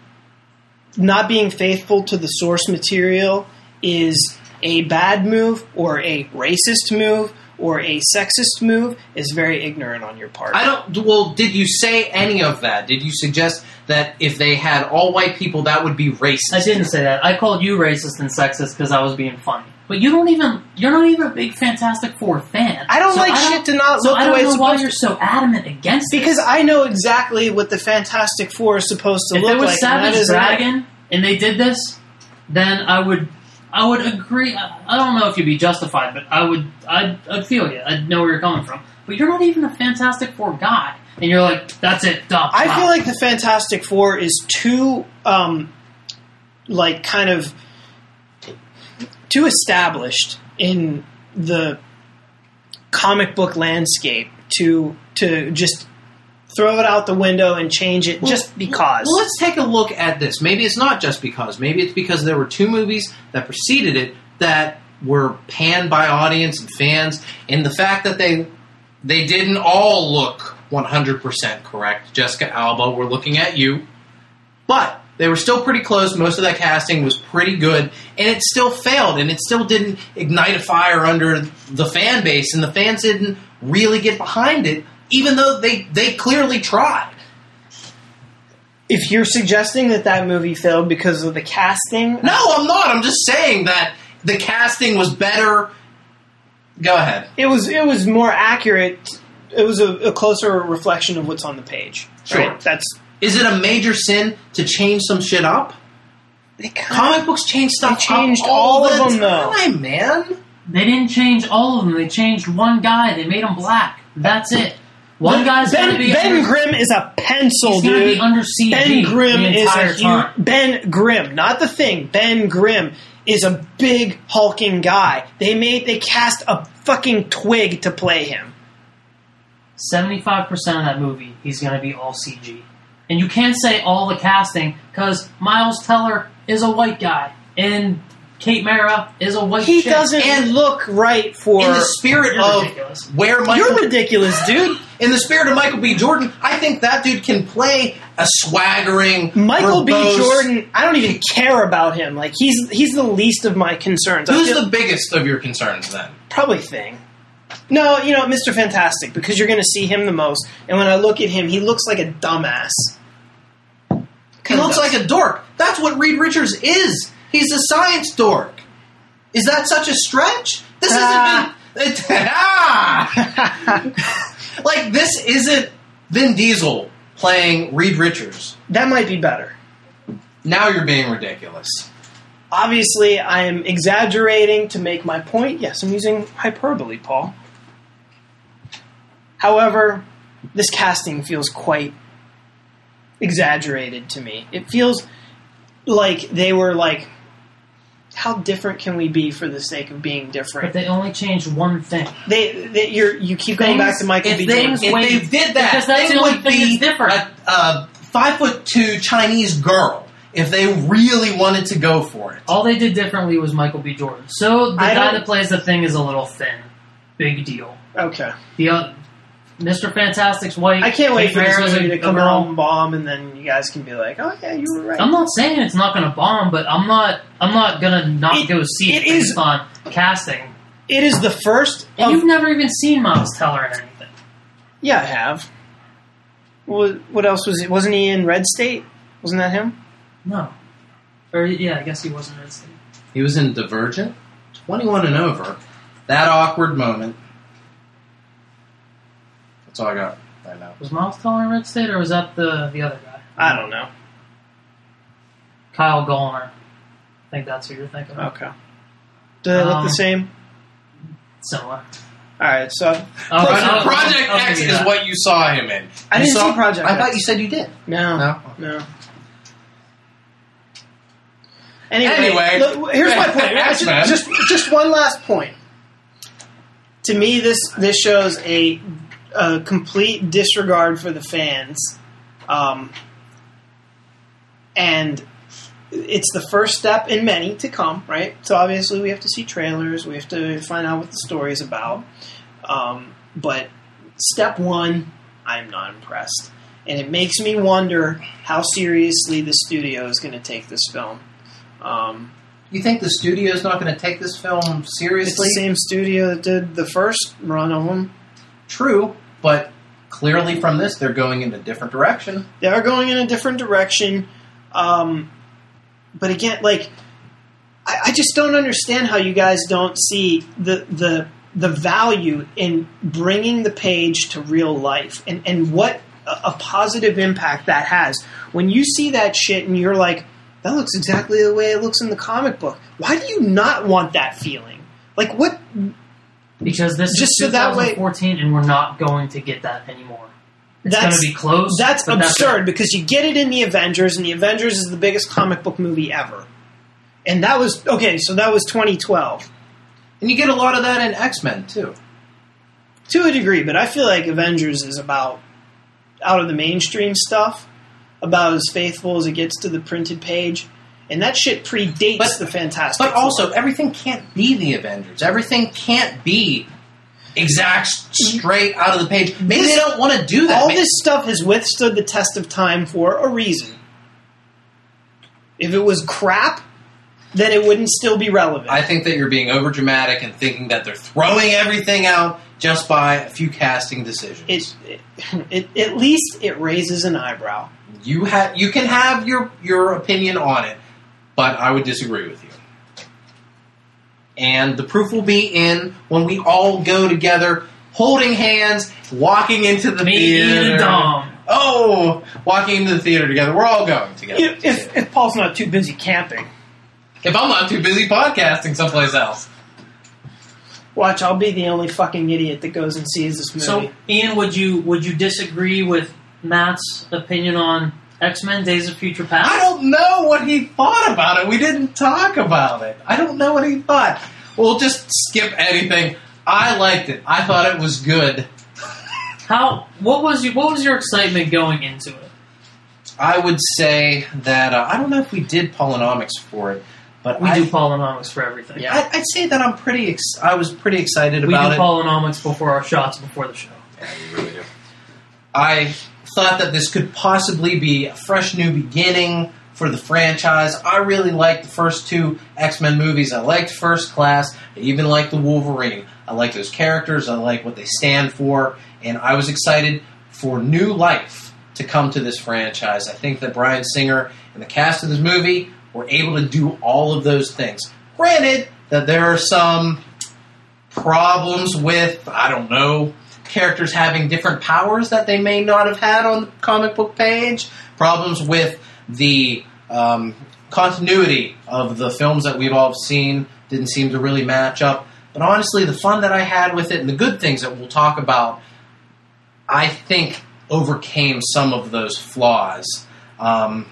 not being faithful to the source material is a bad move or a racist move or a sexist move is very ignorant on your part. I don't. Well, did you say any of that? Did you suggest that if they had all white people, that would be racist? I didn't say that. I called you racist and sexist because I was being funny. But you don't even. You're not even a big Fantastic Four fan. I don't So like I shit to not so look I don't way know it's why you're so adamant against it. Because I know exactly what the Fantastic Four is supposed to if look there was like. and that Savage isn't. Dragon and they did this, then I would. I would agree. I I don't know if you'd be justified, but I would. I'd, I'd feel you. I'd know where you're coming from. But you're not even a Fantastic Four guy, and you're like, "That's it, dumb." I feel like the Fantastic Four is too, um, like, kind of too established in the comic book landscape to to just throw it out the window and change it just because. Well, let's take a look at this. Maybe it's not just because. Maybe it's because there were two movies that preceded it that were panned by audience and fans, and the fact that they they didn't all look 100% correct. Jessica Alba, we're looking at you, but they were still pretty close. Most of that casting was pretty good, and it still failed, and it still didn't ignite a fire under the fan base, and the fans didn't really get behind it, even though they they clearly tried. if you're suggesting that that movie failed because of the casting, No, I'm not. I'm just saying that the casting was better. Go ahead. it was it was more accurate. It was a, a closer reflection of what's on the page. Sure. Right? That's Is it a major sin to change some shit up? they kinda- Comic books change stuff. They changed up all the of them, though. man. They didn't change all of them. They changed one guy. They made him black. That's it. One guy's Ben, going to be Ben under, Grimm is a pencil, he's gonna dude. be under CG Ben Grimm the is entire a huge, time. Ben Grimm, not the thing. Ben Grimm is a big hulking guy. They made they cast a fucking twig to play him. Seventy-five percent of that movie, he's going to be all CG, and you can't say all the casting because Miles Teller is a white guy and Kate Mara is a white. He chick. doesn't And- look right for. In the spirit of ridiculous. where Michael, You're ridiculous, dude. in the spirit of Michael B. Jordan, I think that dude can play a swaggering Michael B. Jordan. I don't even care about him. Like he's he's the least of my concerns. Who's feel- the biggest of your concerns then? probably thing? No, you know, Mr. Fantastic, because you're going to see him the most. And when I look at him, he looks like a dumbass. He looks like a dork. That's what Reed Richards is. He's a science dork. Is that such a stretch? This Ah. isn't Vin, it- ah! like this isn't Vin Diesel playing Reed Richards. that might be better. Now you're being ridiculous. Obviously, I am exaggerating to make my point. Yes, I'm using hyperbole, Paul. However, this casting feels quite exaggerated to me. It feels like they were like, how different can we be for the sake of being different? But they only changed one thing. They, they you're, you keep going back to Michael if B. they, Jordan. if they did that, because that's they the would be different. A, a five foot two Chinese girl if they really wanted to go for it. All they did differently was Michael B. Jordan. So the I guy that plays the thing is a little thin. Big deal. Okay, The uh, Mr. Fantastic's white. I can't wait Kate for this Mara's a- movie to a come girl. out and bomb, and then you guys can be like, "Oh yeah, you were right." I'm not saying it's not going to bomb, but I'm not. I'm not going to not It- go see it, it is- based on casting. It is the first. And of- you've never even seen Miles Teller in anything. Yeah, I have. What, what else was it? Wasn't he in Red State? Wasn't that him? No. Or yeah, I guess he wasn't in State. He was in Divergent, 21 and over. That awkward moment. That's all I got right now. Was Miles Teller in Red State, or was that the the other guy? I don't know. Kyle Gallner. I think that's who you're thinking of. Okay. Do they look Um, the same? Similar. All right, so I'll- Project, I'll- Project I'll X give you is that. what you saw him in. I You didn't saw- see Project I X. thought you said you did. no, No? no. Anyway, Anyway, look, here's my point. just, X-Men. just just one last point. To me, this this shows a, a complete disregard for the fans, um, and it's the first step in many to come. Right. So obviously, we have to see trailers. We have to find out what the story is about. Um, but step one, I'm not impressed, and it makes me wonder how seriously the studio is going to take this film. Um, You think the studio is not going to take this film it's the same studio that did the first run of them. True, but clearly from this, they're going in a different direction. They are going in a different direction. Um, but again, like, I, I just don't understand how you guys don't see the the the value in bringing the page to real life and and what a, a positive impact that has when you see that shit and you're like, that looks exactly the way it looks in the comic book. Why do you not want that feeling? Like, what? Because this Just is so that way- 2014, and we're not going to get that anymore. It's going That's- to be close. That's absurd it. because you get it in the Avengers, and the Avengers is the biggest comic book movie ever. And that was okay. So that was 2012 And you get a lot of that in X Men, too. to a degree, but I feel like Avengers is about out of the mainstream stuff, about as faithful as it gets to the printed page, and that shit predates But- the Fantastic. But Four. also, everything can't be the Avengers. Everything can't be exact, mm-hmm. straight out of the page. Maybe This- they don't want to do that. all Maybe- this stuff has withstood the test of time for a reason. If it was crap, then it wouldn't still be relevant. I think that you're being overdramatic and thinking that they're throwing everything out just by a few casting decisions. it, it, it, at least it raises an eyebrow. you ha- you can have your your opinion on it, but I would disagree with you. And the proof will be in when we all go together, holding hands, walking into the Me theater. and Dom. Oh, walking into the theater together. We're all going together. If, if, if Paul's not too busy camping, If I'm not too busy podcasting someplace else. watch, I'll be the only fucking idiot that goes and sees this movie. So, Ian, would you would you disagree with Matt's opinion on X Men: Days of Future Past? I don't know what he thought about it. We didn't talk about it. I don't know what he thought. We'll just skip anything. I liked it. I thought it was good. How? What was you? What was your excitement going into it? I would say that uh, I don't know if we did polynomics for it, but We I, do polynomics for everything. Yeah. I, I'd say that I'm pretty. Ex- I was pretty excited we about it. We do polynomics before our shots before the show. Yeah, you really do. I thought that this could possibly be a fresh new beginning for the franchise. I really liked the first two X Men movies. I liked First Class. I even liked the Wolverine. I like those characters. I like what they stand for, and I was excited for new life to come to this franchise. I think that Bryan Singer and the cast of this movie were able to do all of those things. Granted that there are some problems with, I don't know, characters having different powers that they may not have had on the comic book page, problems with the um, continuity of the films that we've all seen didn't seem to really match up. But honestly, the fun that I had with it and the good things that we'll talk about, I think overcame some of those flaws. Um,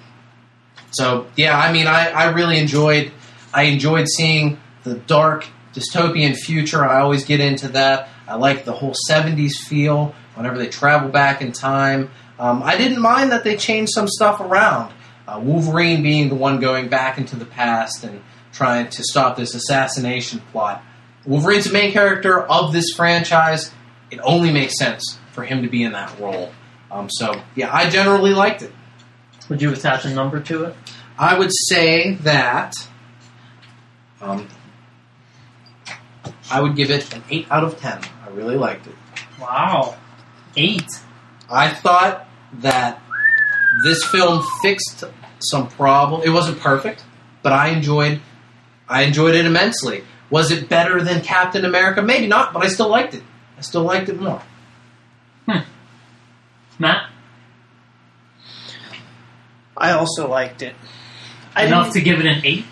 so yeah, I mean, I, I really enjoyed. I enjoyed seeing the dark dystopian future. I always get into that. I like the whole '70s feel whenever they travel back in time. Um, I didn't mind that they changed some stuff around. Uh, Wolverine being the one going back into the past and trying to stop this assassination plot. Wolverine's the main character of this franchise. It only makes sense for him to be in that role. Um, so, yeah, I generally liked it. Would you attach a number to it? I would say that um, I would give it an 8 out of 10. I really liked it. Wow. Eight. I thought that this film fixed some problem. It wasn't perfect, but I enjoyed I enjoyed it immensely. Was it better than Captain America? Maybe not, but I still liked it. I still liked it more. Hmm. Matt? I also liked it. I Enough didn't- to give it an eight?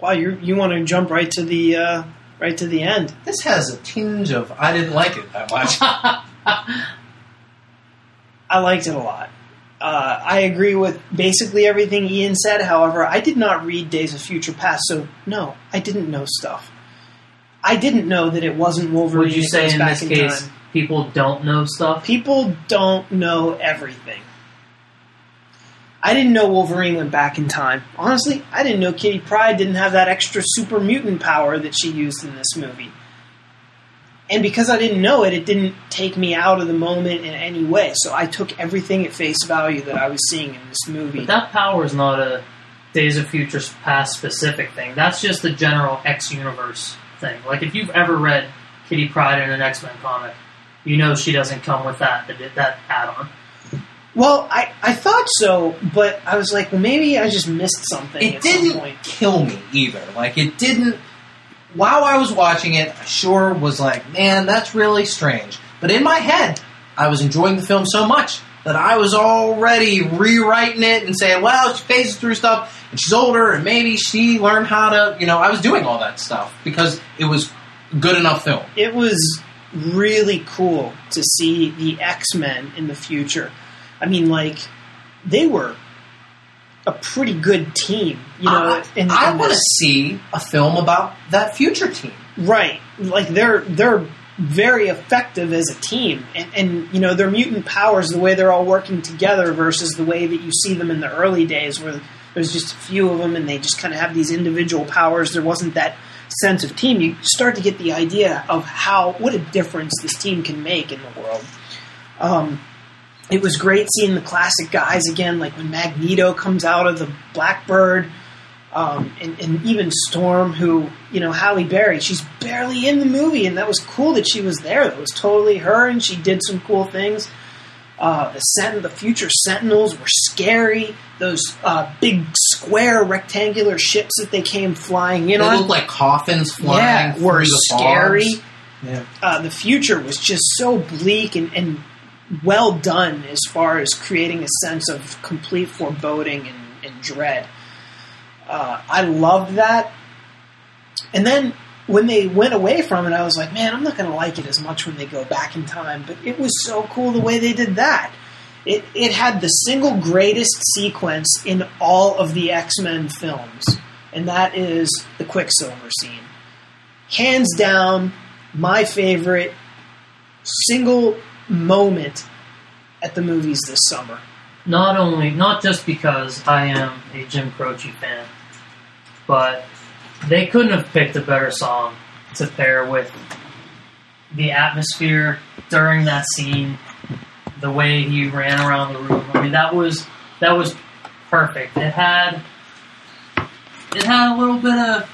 Wow, you you want to jump right to the uh, right to the end? This has a tinge of I didn't like it that much. I liked it a lot. Uh, I agree with basically everything Ian said. However, I did not read Days of Future Past, so no, I didn't know stuff. I didn't know that it wasn't Wolverine. Would you say in back this case time. people don't know stuff? people don't know everything? I didn't know Wolverine went back in time. Honestly, I didn't know Kitty Pryde didn't have that extra super mutant power that she used in this movie. And because I didn't know it, it didn't take me out of the moment in any way. So I took everything at face value that I was seeing in this movie. But that power is not a Days of Future Past specific thing. That's just the general X universe thing. Like if you've ever read Kitty Pryde in an X Men comic, you know she doesn't come with that that add on. Well, I, I thought so, but I was like, well, maybe I just missed something it at some didn't point. kill me either. Like it didn't. While I was watching it, I sure was like, man, that's really strange. But in my head, I was enjoying the film so much that I was already rewriting it and saying, well, she phases through stuff and she's older and maybe she learned how to, you know, I was doing all that stuff because it was good enough film. It was really cool to see the X Men in the future. I mean, like, they were a pretty good team, you know. I, I want to see a film about that future team. Right. Like they're they're very effective as a team, and, and you know their mutant powers, the way they're all working together, versus the way that you see them in the early days, where there's just a few of them and they just kind of have these individual powers. There wasn't that sense of team. You start to get the idea of how what a difference this team can make in the world. Um, it was great seeing the classic guys again, like when Magneto comes out of the Blackbird um, and, and even Storm, who you know Halle Berry, she's barely in the movie, and that was cool that she was there. That was totally her, and she did some cool things. Uh, the Sent- the future Sentinels were scary. Those uh, big square rectangular ships that they came flying in They on, look like coffins flying yeah, through were the scary. fogs. Yeah. Uh, the future was just so bleak and, and well done as far as creating a sense of complete foreboding and, and dread. Uh, I loved that. And then when they went away from it, I was like, man, I'm not going to like it as much when they go back in time. But it was so cool the way they did that. It, it had the single greatest sequence in all of the X Men films, and that is the Quicksilver scene. Hands down, my favorite single moment at the movies this summer. Not only, not just because I am a Jim Croce fan, but they couldn't have picked a better song to pair with the atmosphere during that scene, the way he ran around the room. I mean, that was that was perfect. It had it had a little bit of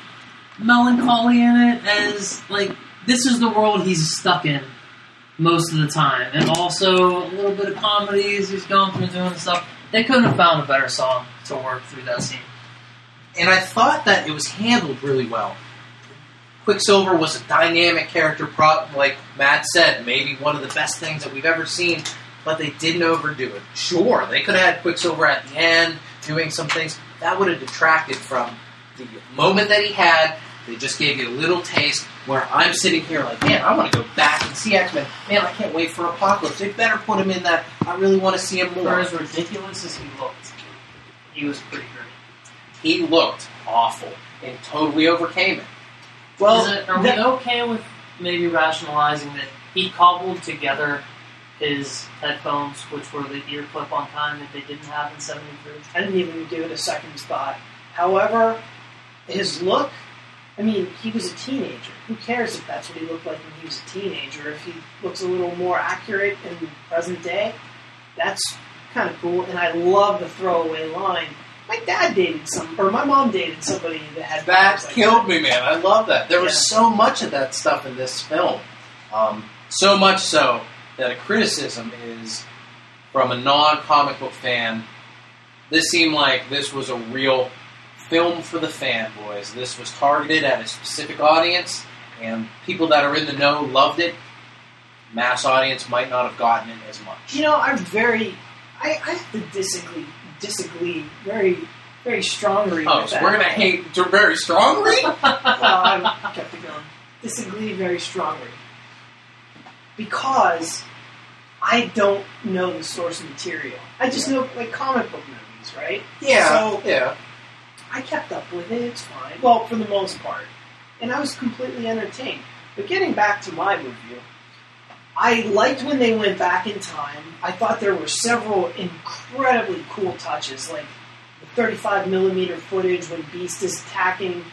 melancholy in it, as like this is the world he's stuck in most of the time, and also a little bit of comedy as he's going through doing stuff. They couldn't have found a better song to work through that scene. and I thought that it was handled really well. Quicksilver was a dynamic character, like Matt said, maybe one of the best things that we've ever seen, but they didn't overdo it. Sure, they could have had Quicksilver at the end doing some things. That would have detracted from the moment that he had. They just gave you a little taste where I'm sitting here like, man, I want to go back and see X Men. Man, I can't wait for Apocalypse. They better put him in that. I really want to see him For more. as ridiculous as he looked, he was pretty great. He looked awful and totally overcame it. Well, Is it, are that- we okay with maybe rationalizing that he cobbled together his headphones, which were the ear clip on time that they didn't have in '73? I didn't even give it a second thought. However, his look, I mean, he was a teenager. Who cares if that's what he looked like when he was a teenager? If he looks a little more accurate in the present day, that's kind of cool. And I love the throwaway line. My dad dated some, or my mom dated somebody that had That like killed me, man. I love that. There was so much of that stuff in this film. Um, so much so that a criticism is from a non comic book fan. This seemed like this was a real film for the fanboys. This was targeted at a specific audience, and people that are in the know loved it. Mass audience might not have gotten it as much. You know, I'm very, I, I have to disagree, disagree very, very strongly oh, with so that. we're gonna hate very strongly? well, I kept it going. Disagree very strongly because I don't know the source material. I just know like comic book movies, right? yeah, So- yeah. I kept up with it. It's fine. Well, for the most part, and I was completely entertained. But getting back to my review, I liked when they went back in time. I thought there were several incredibly cool touches, like the 35 millimeter footage when Beast is attacking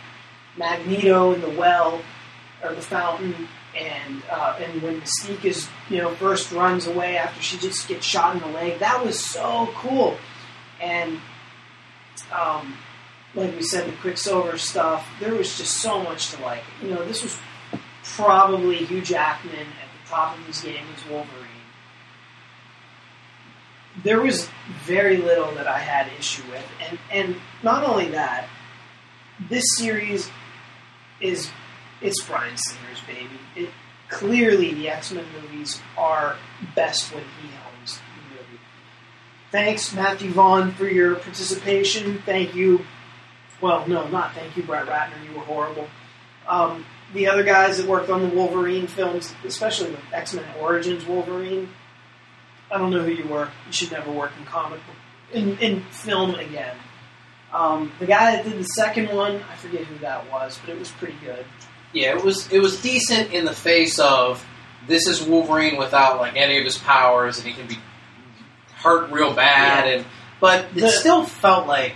Magneto in the well or the fountain, and uh, and when Mystique is you know first runs away after she just gets shot in the leg. That was so cool, and um, like we said, the Quicksilver stuff. There was just so much to like. You know, this was probably Hugh Jackman at the top of his game as Wolverine. There was very little that I had issue with, and and not only that, this series is it's Bryan Singer's baby. It clearly the X Men movies are best when he helms the movie. Thanks, Matthew Vaughn, for your participation. Thank you. Well, no, not thank you, Brett Ratner. You were horrible. Um, the other guys that worked on the Wolverine films, especially the X Men Origins Wolverine, I don't know who you were. You should never work in comic book in, in film again. Um, the guy that did the second one, I forget who that was, but it was pretty good. Yeah, it was it was decent in the face of this is Wolverine without like any of his powers, and he can be hurt real bad, and but it The- still felt like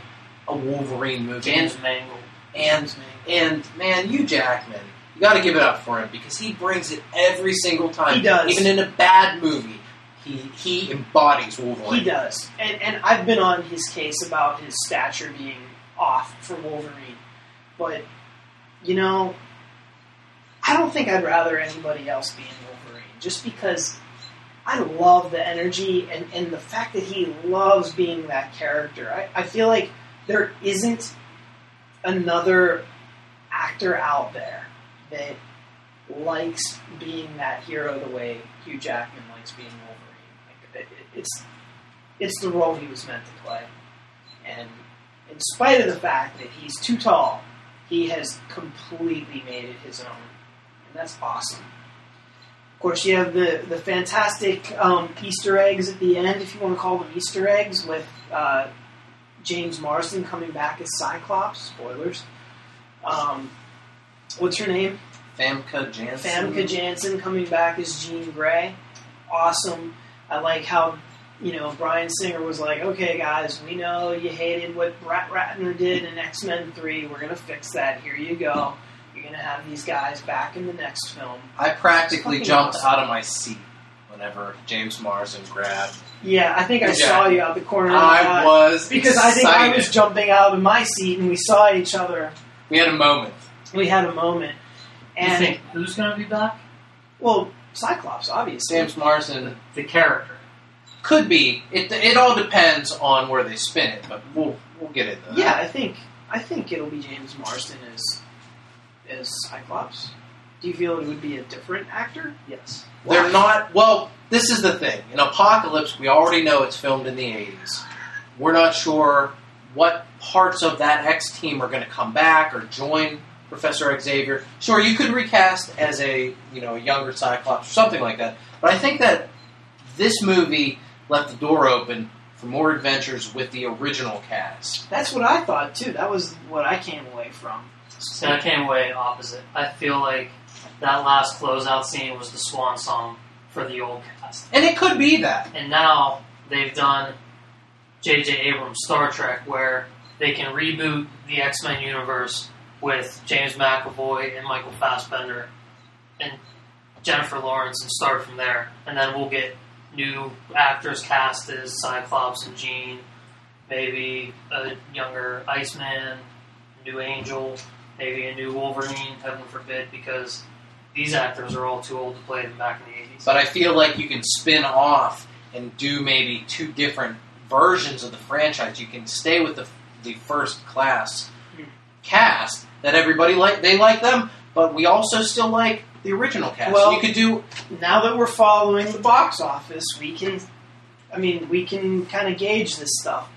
a Wolverine movie. James Mangold. and and man, you Jackman, you got to give it up for him because he brings it every single time. He does. even in a bad movie. He he embodies Wolverine. He does, and and I've been on his case about his stature being off for Wolverine, but you know, I don't think I'd rather anybody else be in Wolverine, just because I love the energy and and the fact that he loves being that character. I, I feel like there isn't another actor out there that likes being that hero the way Hugh Jackman likes being Wolverine. Like, it, it- it's it's the role he was meant to play, and in spite of the fact that he's too tall, he has completely made it his own, and that's awesome. Of course, you have the the fantastic um, Easter eggs at the end, if you want to call them Easter eggs, with uh, James Marsden coming back as Cyclops. Spoilers. Um, what's her name? Famke Janssen. Famke Janssen coming back as Jean Grey. Awesome. I like how, you know, Bryan Singer was like, okay, guys, we know you hated what Rat Ratner did in X Men 3. We're going to fix that. Here you go. You're going to have these guys back in the next film. I practically jumped awesome. out of my seat whenever James Marsden grabbed. Yeah, I think I Yeah. saw you out the corner of I eye. was because I think I excited. was jumping out of my seat and we saw each other. We had a moment. We had a moment. you And think who's going to be back? well, Cyclops, obviously. James Marsden The character. could be. It, it all depends on where they spin it, but we'll we'll get into that. Yeah, I think I think it'll be James Marsden as as Cyclops. Do you feel it would be a different actor? Yes. They're not. Well, this is the thing. In Apocalypse, we already know it's filmed in the 80s. We're not sure what parts of that X team are going to come back or join Professor Xavier. Sure, you could recast as a you know a younger Cyclops or something like that. But I think that this movie left the door open for more adventures with the original cast. That's what I thought too. That was what I came away from. See, I came away opposite. I feel like that last closeout scene was the swan song for the old cast. And it could be that. And now they've done J.J. Abrams' Star Trek, where they can reboot the X Men universe with James McAvoy and Michael Fassbender and Jennifer Lawrence and start from there. And then we'll get new actors cast as Cyclops and Jean, maybe a younger Iceman, new Angel, maybe a new Wolverine, heaven forbid, because these actors are all too old to play them back in the 80s. But I feel like you can spin off and do maybe two different versions of the franchise. You can stay with the the first class Hmm. cast that everybody like. They like them, but we also still like the original cast. Well- you could do Now that we're following the box office, we can. I mean, we can kind of gauge this stuff.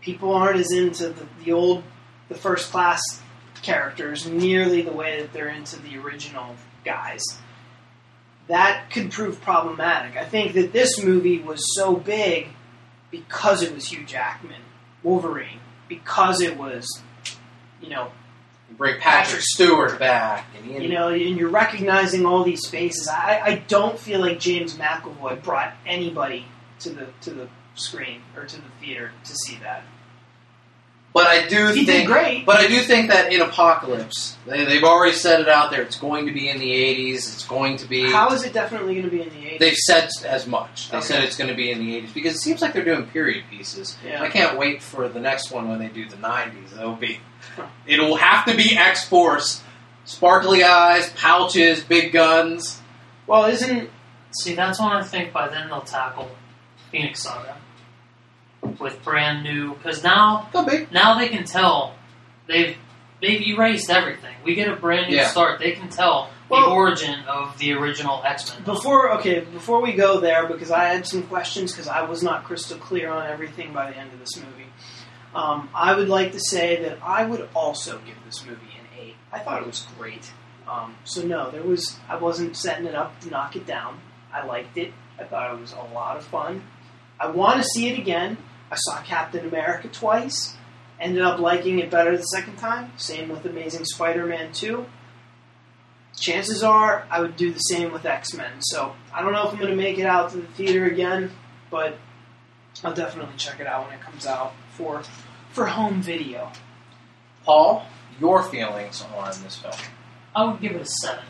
People aren't as into the, the old, the first class characters nearly the way that they're into the original guys. That could prove problematic. I think that this movie was so big because it was Hugh Jackman, Wolverine, because it was, you know, bring Patrick Stewart back. And Ian, you know, and you're recognizing all these faces. I, I don't feel like James McAvoy brought anybody to the to the screen or to the theater to see that. But I do He did think. great. But I do think that in Apocalypse, they, they've already set it out there. It's going to be in the '80s. It's going to be. How is it definitely going to be in the 80s? They've said as much. They Okay. said it's going to be in the 80s because it seems like they're doing period pieces. Yeah. I can't wait for the next one when they do the 90s. It'll be, it'll have to be X Force, sparkly eyes, pouches, big guns. well, isn't See, that's when I think by then they'll tackle Phoenix Saga with brand new. Because now, Could be. now they can tell they've they've erased everything. We get a brand new Yeah. start. They can tell Well- the origin of the original X Men. before okay before we go there because I had some questions because I was not crystal clear on everything by the end of this movie. Um, I would like to say that I would also give this movie an eight. I thought it was great. Um, so no, there was I wasn't setting it up to knock it down. I liked it. I thought it was a lot of fun. I want to see it again. I saw Captain America twice. Ended up liking it better the second time. Same with Amazing Spider-Man 2 chances are I would do the same with X Men. So I don't know if I'm going to make it out to the theater again, but I'll definitely check it out when it comes out for for home video. Paul, your feelings on this film? I would give it a seven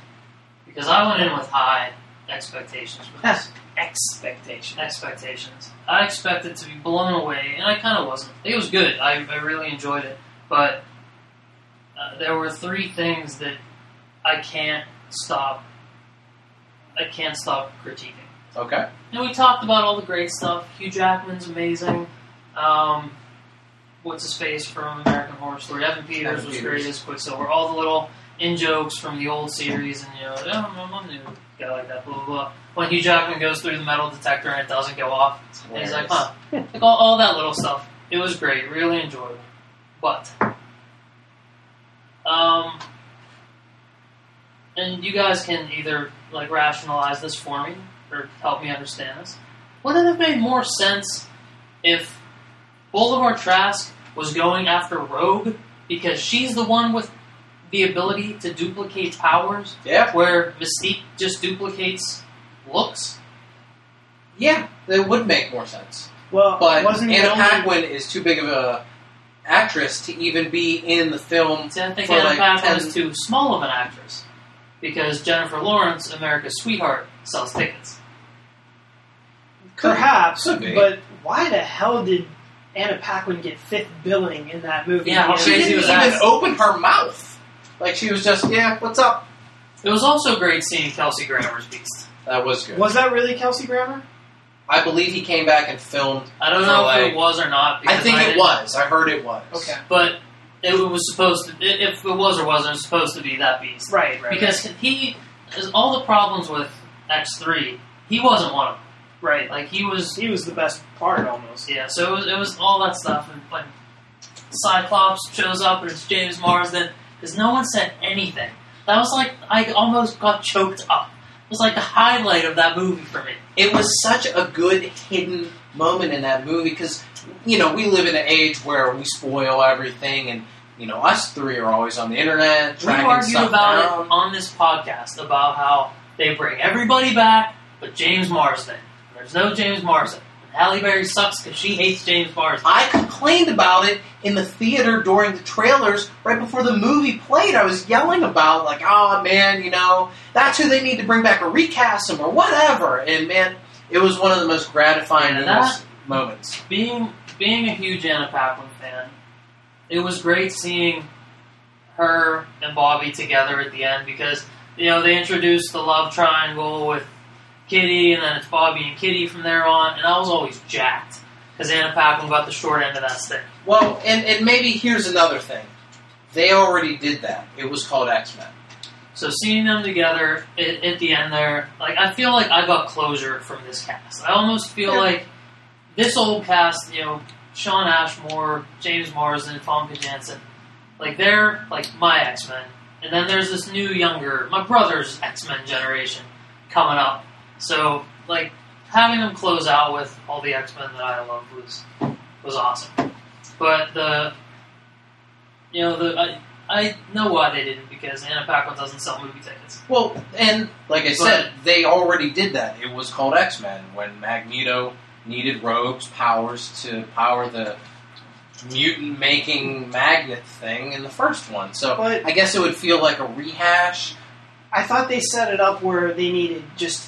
because I went in with high expectations for this. Expectation. expectations. I expected to be blown away, and I kind of wasn't. It was good. I, I really enjoyed it, but uh, there were three things that I can't stop. I can't stop critiquing. Okay. And we talked about all the great stuff. Hugh Jackman's amazing. Um, what's his face from American Horror Story? Evan Peters Evan was Peters. great as Quicksilver. All the little in jokes from the old series, and you know, oh, I'm a new guy like that. Blah blah blah. When Hugh Jackman goes through the metal detector and it doesn't go off, and he's like, huh, like all, all that little stuff. It was great, really enjoyable. But, um, and you guys can either like rationalize this for me or help me understand this. Wouldn't it have made more sense if Bolivar Trask was going after Rogue because she's the one with the ability to duplicate powers, Yeah. where Mystique just duplicates looks? Yeah, it would make more sense. Well, But wasn't Anna the only, Paquin is too big of a actress to even be in the film. See, I think For Anna like Paquin 10 is too small of an actress because Jennifer Lawrence, America's sweetheart, sells tickets. Perhaps, Could be. but why the hell did Anna Paquin get fifth billing in that movie? Yeah, how You She didn't even that? open her mouth. Like she was just, yeah, what's up? It was also great seeing Kelsey Grammer's Beast. That was good. Was that really Kelsey Grammer? I believe he came back and filmed. I don't know like- if it was or not. I because think it was. I heard it was. Okay. but it was supposed to. If it was or wasn't, it was supposed to be that Beast Right, right. because he has all the problems with X three. He wasn't one of them. right. Like he was He was the best part almost. Yeah, so it was, it was all that stuff, and like Cyclops shows up and it's James Marsden because no one said anything. That was like I almost got choked up. It was like the highlight of that movie for me. It was such a good hidden moment in that movie because, you know, we live in an age where we spoil everything, and you know, us three are always on the internet We argued stuff about down. it on this podcast about how they bring everybody back but James Marsden. There's no James Marsden. Halle Berry sucks because she hates James Marsden. I complained about it in the theater during the trailers right before the movie played. I was yelling about like, "Oh man, you know, that's who they need to bring back or recast him or whatever." And man, it was one of the most gratifying Yeah, moments- moments. being being a huge Anna Paquin fan, it was great seeing her and Bobby together at the end because you know they introduced the love triangle with Kitty, and then it's Bobby and Kitty from there on, and I was always jacked because Anna Paquin got the short end of that stick. Well, and and maybe here's another thing. They already did that. It was called X Men. So seeing them together at, at the end there, like I feel like I got closure from this cast. I almost feel Yeah. like this old cast, you know, Shawn Ashmore, James Marsden, Famke Janssen, like they're like my X Men, and then there's this new younger, my brother's X Men generation coming up. So like having them close out with all the X Men that I loved was was awesome. But the you know the I, I know why they didn't because Anna Paquin doesn't sell movie tickets. Well, and like I said, they already did that. It was called X Men when Magneto needed Rogue's powers to power the mutant making magnet thing in the first one. So But- I guess it would feel like a rehash. I thought they set it up where they needed just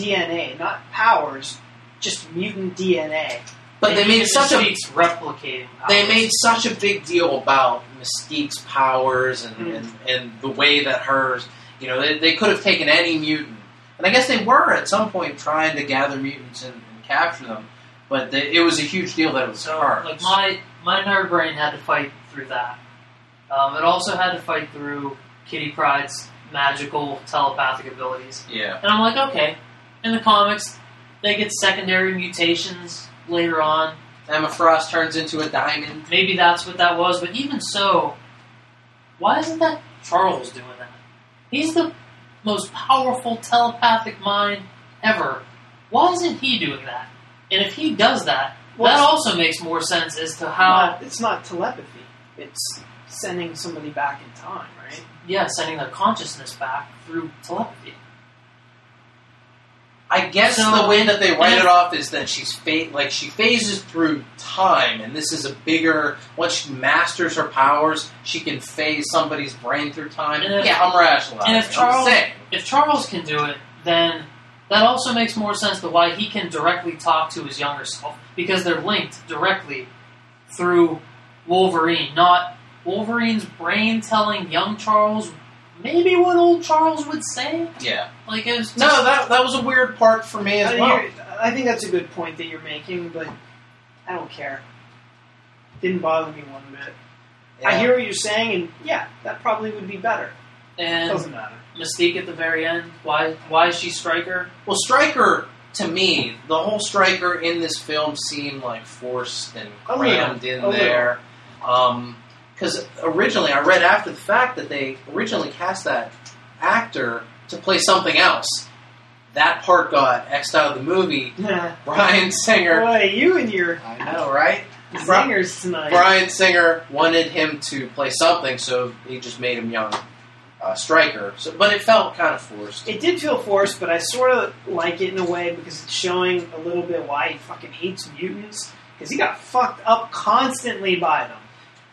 DNA, not powers, just mutant DNA. But they made even such a Mystique's replicating. they made such a big deal about Mystique's powers and, Mm. and, and the way that hers, you know, they, they could have taken any mutant. And I guess they were at some point trying to gather mutants and, and capture them. But they, it was a huge deal that it was So, hers. like my my nerd brain had to fight through that. Um, it also had to fight through Kitty Pryde's magical telepathic abilities, yeah. and I'm like, okay. In the comics, they get secondary mutations later on. Emma Frost turns into a diamond. Maybe that's what that was, but even so, why isn't that Charles doing that? He's the most powerful telepathic mind ever. Why isn't he doing that? And if he does that, Well, that also makes more sense as to how, Not- it's not telepathy. It's sending somebody back in time, right? yeah, sending their consciousness back through telepathy. I guess So- the way that they write it off is that she's fa- like she phases through time, and this is a bigger. Once she masters her powers, she can phase somebody's brain through time. And if- I'm rationalizing. and if Charles- If Charles can do it, then that also makes more sense to why he can directly talk to his younger self because they're linked directly through Wolverine, not Wolverine's brain telling young Charles maybe what old Charles would say. Yeah. Like it was just, No, that that was a weird part for me as I, well. I think that's a good point that you're making, but I don't care. Didn't bother me one bit. I hear what you're saying, and yeah, that probably would be better. and Doesn't matter. Mystique at the very end. Why why is she Stryker? Well, Stryker, to me, the whole Stryker in this film seemed like forced and A little, crammed in a little. there. Um, Because originally, I read after the fact that they originally cast that actor to play something else. That part got X'd out of the movie. Bryan Singer. Boy, you and your I know, right? zingers tonight. Bryan Singer wanted him to play something, so he just made him young uh, Stryker. So, but it felt kind of forced. It did feel forced, but I sort of like it in a way because it's showing a little bit why he fucking hates mutants. Because he got fucked up constantly by them.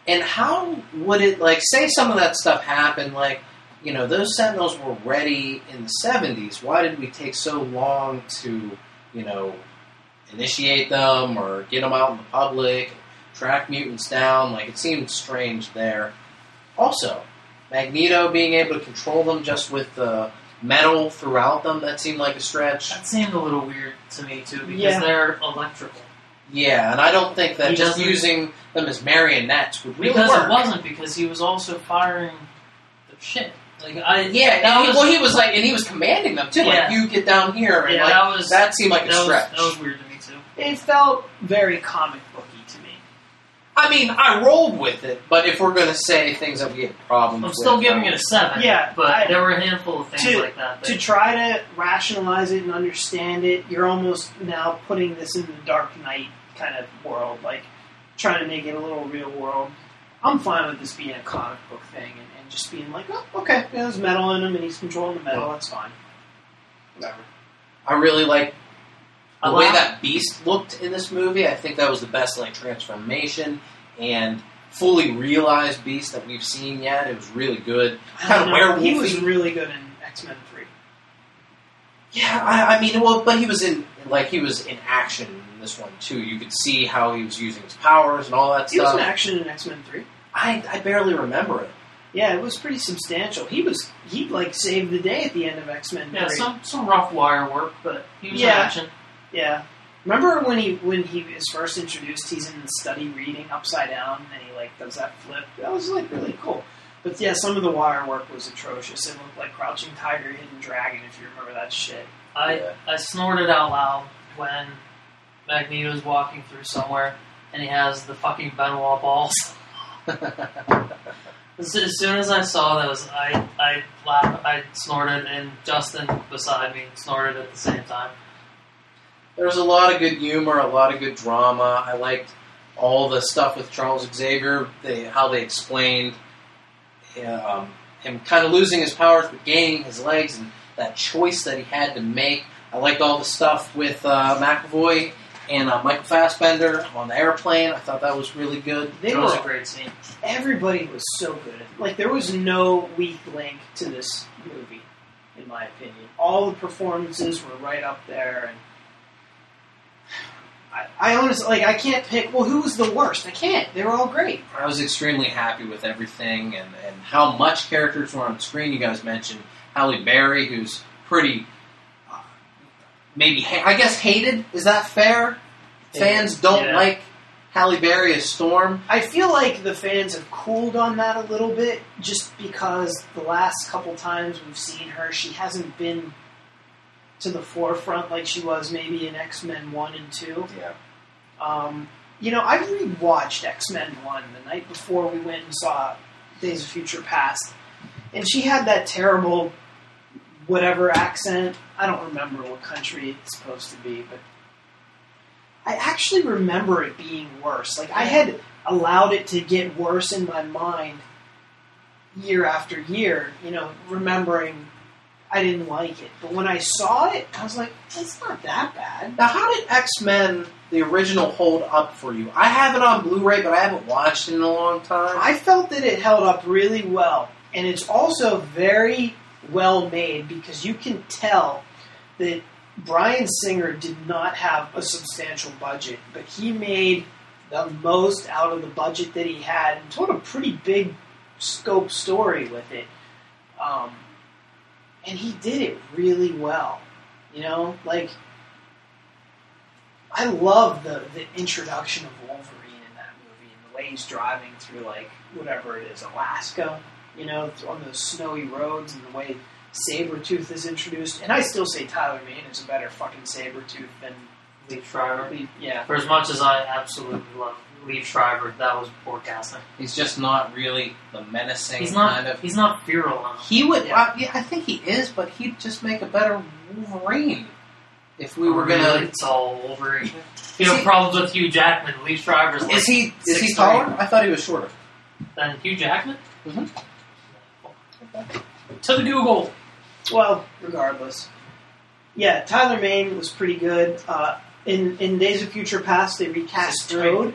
And how would it like say some of that stuff happened? Like, you know, those Sentinels were ready in the seventies. Why did we take so long to, you know, initiate them or get them out in the public, track mutants down. Like it seemed strange there. Also, Magneto being able to control them just with the metal throughout them that seemed like a stretch. That seemed a little weird to me too because Yeah. they're electrical. Yeah, and I don't think that He just using them as marionettes would really Because work. it wasn't because he was also firing the shit. Like I Yeah, that he, was, well, he was like, and he was commanding them too. Like, you get down here, and yeah, like that was that seemed like a that was, stretch. that was weird to me too. It felt very comic booky to me. I mean, I rolled with it, but if we're gonna say things that we had problems I'm with, still giving it a seven. Yeah, but I- there were a handful of things To- like that. that To try to rationalize it and understand it, you're almost now putting this in the Dark Knight kind of world, like trying to make it a little real world. I'm fine with this being a comic book thing and, and just being like, oh, okay, yeah, there's metal in him and he's controlling the metal. That's fine. Whatever. I really like the I way that Beast looked in this movie. I think that was the best like transformation and fully realized Beast that we've seen yet. It was really good. Kind of know. He was really good in X Men Three. Yeah, I, I mean, well, but he was in like he was in action in this one too. You could see how he was using his powers and all that stuff. He was in action in X Men Three. I, I barely remember it. Yeah, it was pretty substantial. He was he like saved the day at the end of X Men yeah, some some rough wire work, but he was Yeah. in action. Yeah. Remember when he when he is first introduced, he's in the study reading upside down, and he like does that flip. That was like really cool. But yeah, some of the wire work was atrocious. It looked like Crouching Tiger, Hidden Dragon, if you remember that shit. I Yeah. I snorted out loud when Magneto's walking through somewhere and he has the fucking Ben Wa balls. As, as soon as I saw those, I I laughed, I snorted, and Justin beside me snorted at the same time. There was a lot of good humor, a lot of good drama. I liked all the stuff with Charles Xavier, they, how they explained um, him kind of losing his powers but gaining his legs, and that choice that he had to make. I liked all the stuff with uh, McAvoy and uh, Michael Fassbender on the airplane. I thought that was really good. They It was were a great scene. everybody was so good. Like there was no weak link to this movie, in my opinion. All the performances were right up there, and I, I honestly like I can't pick. Well, who was the worst? I can't. They were all great. I was extremely happy with everything and, and how much characters were on screen. You guys mentioned Halle Berry, who's pretty, uh, maybe, ha- I guess, hated. Is that fair? Fans don't Yeah. like Halle Berry as Storm. I feel like the fans have cooled on that a little bit, just because the last couple times we've seen her, she hasn't been to the forefront like she was maybe in X Men One and Two. Yeah. Um, you know, I rewatched X Men One the night before we went and saw Days of Future Past, and she had that terrible whatever accent. I don't remember what country it's supposed to be, but I actually remember it being worse. Like I had allowed it to get worse in my mind year after year. You know, remembering I didn't like it, but when I saw it, I was like, it's not that bad. Now, how did X Men, the original, hold up for you? I have it on Blu ray, but I haven't watched it in a long time. I felt that it held up really well, and it's also very well made because you can tell that Bryan Singer did not have a substantial budget, but he made the most out of the budget that he had and told a pretty big scope story with it. Um, and he did it really well. You know, like I love the the introduction of Wolverine in that movie and the way he's driving through like whatever it is, Alaska. You know, on those snowy roads and the way Sabretooth is introduced. And I still say Tyler Mane is a better fucking Sabretooth than Liev Schreiber. yeah. For as much as I absolutely love Liev Schreiber, that was poor casting. He's just not really the menacing He's not. kind of. He's not feral enough. He would, Yeah. uh, yeah, I think he is, but he'd just make a better Wolverine if we were Really, gonna. It's all over. If Is you have problems with Hugh Jackman, Liev Schreiber's like Is he is he 6'3". taller? I thought he was shorter. than Hugh Jackman? Mhm. To the Google. Well, regardless. Yeah, Tyler Mane was pretty good. Uh, in in Days of Future Past, they recast This is Toad.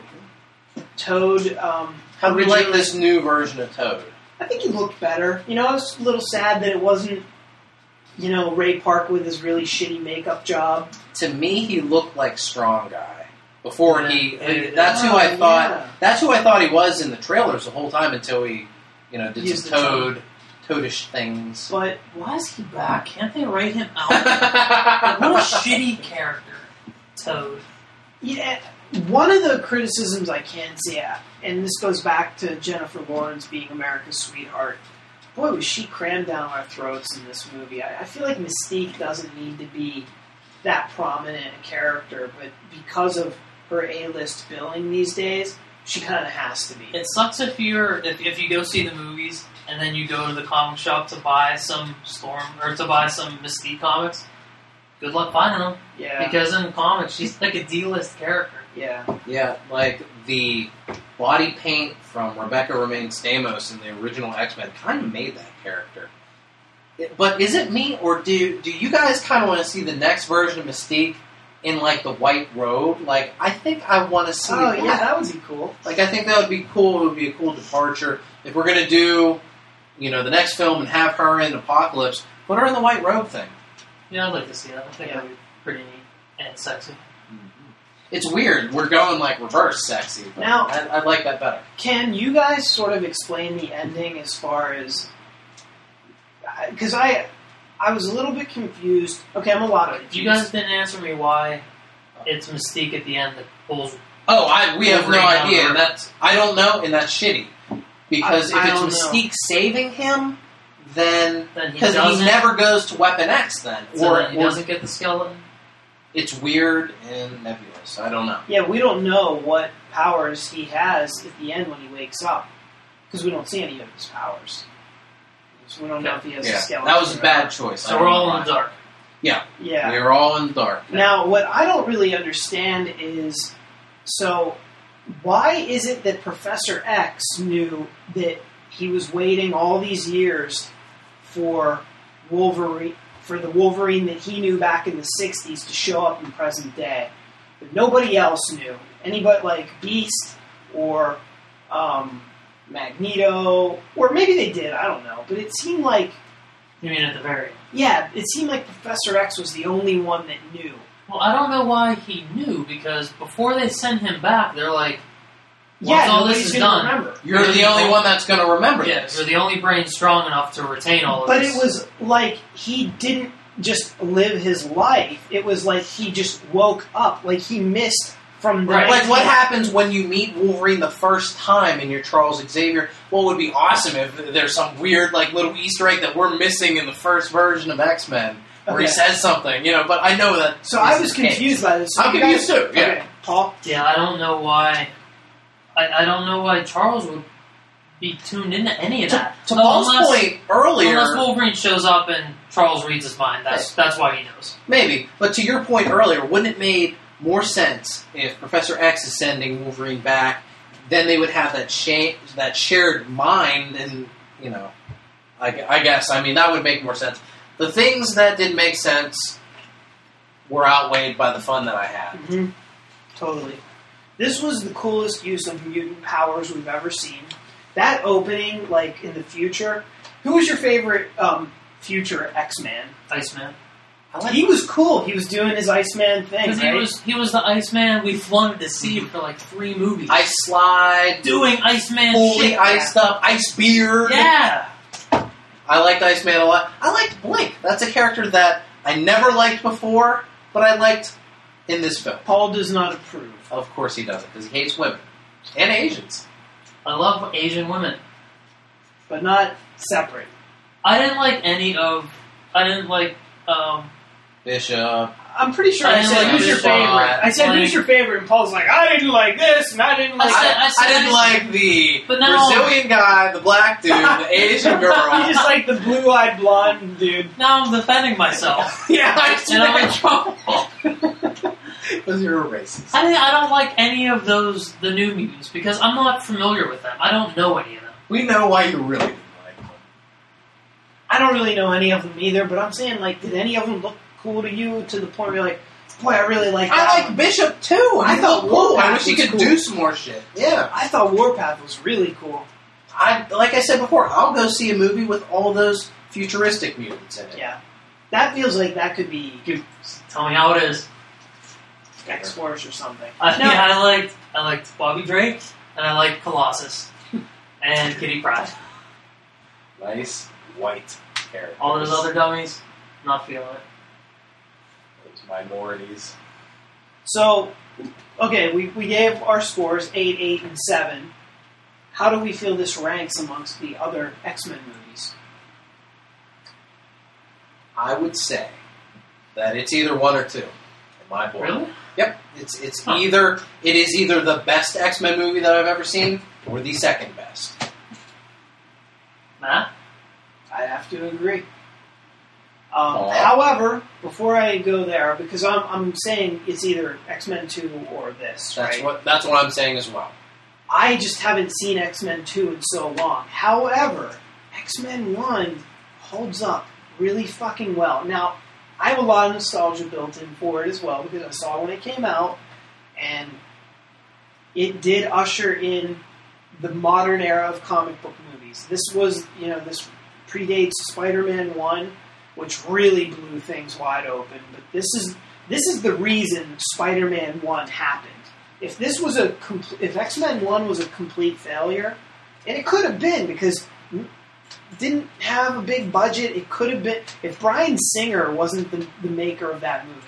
Toad. Um, How do you like this new version of Toad? I think he looked better. You know, I was a little sad that it wasn't you know, Ray Park with his really shitty makeup job. To me, he looked like Strong Guy before Yeah. he. Yeah. That's who Oh, I thought. yeah. That's who I thought he was in the trailers the whole time until he, you know, did Used some the toad, toadish things. But Why is he back? Can't they write him out? Like, what a shitty character, Toad. yeah, one of the criticisms I can see, and this goes back to Jennifer Lawrence being America's sweetheart. Boy, was she crammed down our throats in this movie. I, I feel like Mystique doesn't need to be that prominent a character, but because of her A-list billing these days, she kind of has to be. It sucks if you're if, if you go see the movies and then you go to the comic shop to buy some Storm or to buy some Mystique comics. Good luck finding them Yeah, because in comics she's like a D-list character. Yeah. Yeah, like the body paint from Rebecca Romijn Stamos in the original X Men kind of made that character. It- But is it me, or do do you guys kind of want to see the next version of Mystique in like the white robe? Like, I think I want to see. Oh that. yeah, that would be cool. Like, I think that would be cool. It would be a cool departure if we're gonna do, you know, the next film and have her in Apocalypse. Put her in the white robe thing. Yeah, I'd like to see that. I think Yeah. that'd be pretty neat and sexy. It's weird. We're going like reverse sexy. But Now- I, I like that better. Can you guys sort of explain the ending as far as because I I was a little bit confused. Okay, I'm a lot of confused. You guys didn't answer me why it's Mystique at the end that pulls. Oh, I, we have no Wolverine idea. of And that's I don't know, and that's shitty. Because I- I if don't it's know. Mystique saving him, then Then he because he doesn't. never goes to Weapon X, then so or, then he or doesn't get the skeleton. it's weird and nebulous. I don't know. Yeah, we don't know what powers he has at the end when he wakes up because we don't see any of his powers. So we don't know if he has a skeleton. that was a bad not. choice. So we're all why. in the dark. Yeah. Yeah. We are all in the dark. Now, what I don't really understand is so why is it that Professor X knew that he was waiting all these years for Wolverine for the Wolverine that he knew back in the 60s to show up in present day? But nobody else knew. Anybody like Beast or um, Magneto, or maybe they did, I don't know. But it seemed like, You mean at the very end? yeah, it seemed like Professor X was the only one that knew. Well, I don't know why he knew because before they send him back, they're like, Once yeah, all this is done, remember. You're the only one that's going to remember "Yeah, this. you're the only brain strong enough to retain all of But this." But it was like he didn't just live his life. It was like he just woke up. Like he missed from the Right. Like what happens when you meet Wolverine the first time and you're Charles Xavier? What would be awesome if there's some weird like little Easter egg that we're missing in the first version of X Men where he says something, you know. But I know that. So I was the case. confused by this. So I'm confused guys- too, yeah. Okay, Paul. yeah, I don't know why. I, I don't know why Charles would be tuned into any of that. to Oh, Paul's unless, point earlier, unless Wolverine shows up and Charles reads his mind. That's that's why he knows. maybe. But to your point earlier, wouldn't it make more sense if Professor X is sending Wolverine back? Then they would have that sha- that shared mind, and you know, I, I guess I mean that would make more sense. The things that didn't make sense were outweighed by the fun that I had. hmm Totally. This was the coolest use of mutant powers we've ever seen. That opening, like in the future. Who was your favorite um, future X Man? Iceman. Like He was cool. He was doing his Iceman thing, right? he was he was the Iceman we wanted to see for like three movies. Ice slide, doing Iceman fully shit. iced up, ice beard. Yeah. I liked Iceman a lot. I liked Blink. That's a character that I never liked before, but I liked in this film. Paul does not approve. Of course he doesn't, because he hates women and Asians. I love Asian women. but not separate. I didn't like any of. I didn't like. Um, Bishop. I'm pretty sure I I, said, like "Who's your favorite?" I said, Like- "Who's your favorite?" And Paul's like, "I didn't like this, and I didn't I like." said- I, said- I didn't like the But now- Brazilian guy, the black dude, the Asian girl. You just like the blue-eyed blonde dude. now I'm defending myself, Yeah, and I'm in trouble. Because you're a racist. I, I don't like any of those the new mutants because I'm not familiar with them. I don't know any of them. We know why you really didn't like them. I don't really know any of them either, but I'm saying, like, did any of them look cool to you to the point where you're like, "Boy, I really like that." I like one." Bishop too. I He thought looked cool. I wish he could cool. do some more shit. Yeah. I thought Warpath was really cool. I like I said before, I'll go see a movie with all those futuristic mutants in it. Yeah, That feels like that could be tell me how it is. X Force or something. I, No. Yeah, I liked I liked Bobby Drake and I liked Colossus and Kitty Pryde. Nice white hair. All those other dummies, not feeling it. Those minorities. So, okay, we, we gave our scores 8, 8, and 7. How do we feel this ranks amongst the other X Men movies? I would say that it's either one or two. In my book. Really? Yep. It's it's Huh. either it is either the best X Men movie that I've ever seen or the second best. Matt? I have to agree. Um, however, before I go there, because I'm, I'm saying it's either X Men 2 or this, That's right? what that's what I'm saying as well. I just haven't seen X Men 2 in so long. However, X Men 1 holds up really fucking well. Now, I have a lot of nostalgia built in for it as well because I saw when it came out, and it did usher in the modern era of comic book movies. This was, you know, this predates Spider Man 1, which really blew things wide open, but this is. This is the reason Spider-Man One happened if this was a compl- if X Men One was a complete failure, and it could have been because didn't have a big budget. It could have been if Bryan Singer wasn't the, the maker of that movie.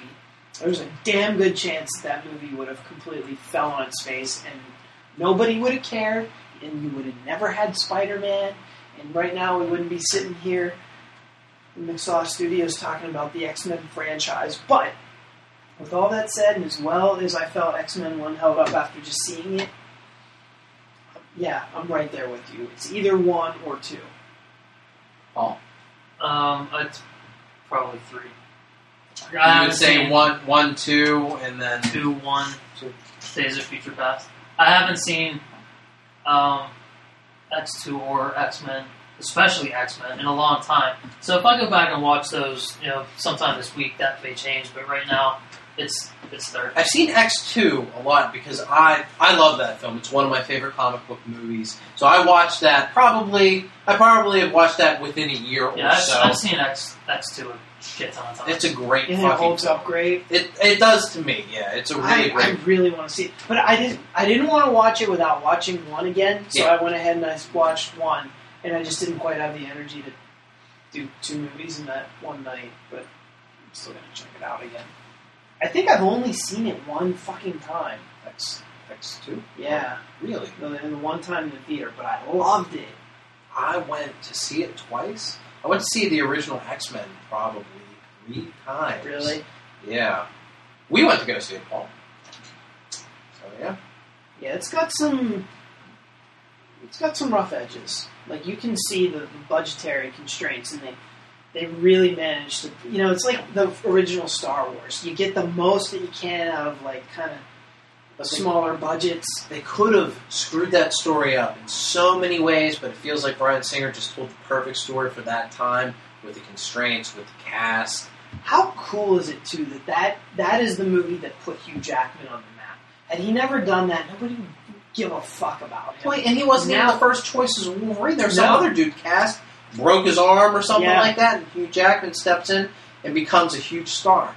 There's a damn good chance that, movie would have completely fell on its face, and nobody would have cared, and you would have never had Spider Man. And right now, we wouldn't be sitting here in McSauce Studios talking about the X Men franchise. But with all that said, and as well as I felt X Men 1 held up after just seeing it, yeah, I'm right there with you. It's either one or two. Um, it's probably three. I You haven't would say seen one, one, two, and then two, one, Two. Days of Future Past. I haven't seen um, X two or X Men, especially X Men, in a long time. So if I go back and watch those, you know, sometime this week, that may change. But right now, it's it's third. I've seen X two a lot because I I love that film. It's one of my favorite comic book movies. So I watched that probably I probably have watched that within a year Yeah, or I've, so. I've seen X X two a shit ton of times. It's a great And it fucking holds film. up great. It it does to me. Yeah, it's a really I, I really want to see it, but I didn't. I didn't want to watch it without watching one again. So Yeah. I went ahead and I watched one, and I just didn't quite have the energy to do two movies in that one night. But I'm still gonna check it out again. I think I've only seen it one fucking time. X X two. Yeah, Really, the, the one time in the theater, but I loved it. I went to see it twice. I went to see the original X Men probably three times. Really? Yeah. We went to go see it, Paul. So yeah. Yeah, it's got some. It's got some rough edges. Like you can see the, the budgetary constraints, and they they really managed to. You know, it's like the original Star Wars. You get the most that you can out of like kind of But smaller budgets. they could have screwed that story up in so many ways, but it feels like Bryan Singer just told the perfect story for that time with the constraints, with the cast. How cool is it too that that that is the movie that put Hugh Jackman on the map? Had he never done that, nobody would give a fuck about him. And he wasn't even the first choice as Wolverine. There's some other dude cast, broke his arm or something Yeah. like that, and Hugh Jackman steps in and becomes a huge star.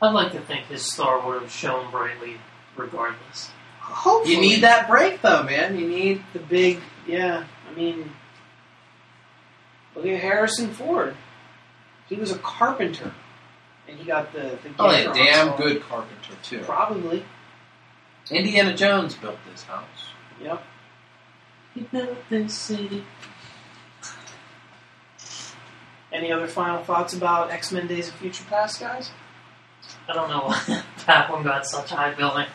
I'd like to think his star would have shone brightly, regardless. Hopefully, You need that break, though, man. You need. the big yeah i mean look at harrison ford he was a carpenter and he got the, the Oh, gift yeah, damn Oxford. good carpenter, too. probably Indiana Jones built this house. yep He built this city. Any other final thoughts about x-men days of future past guys I don't know why that one got such high billing.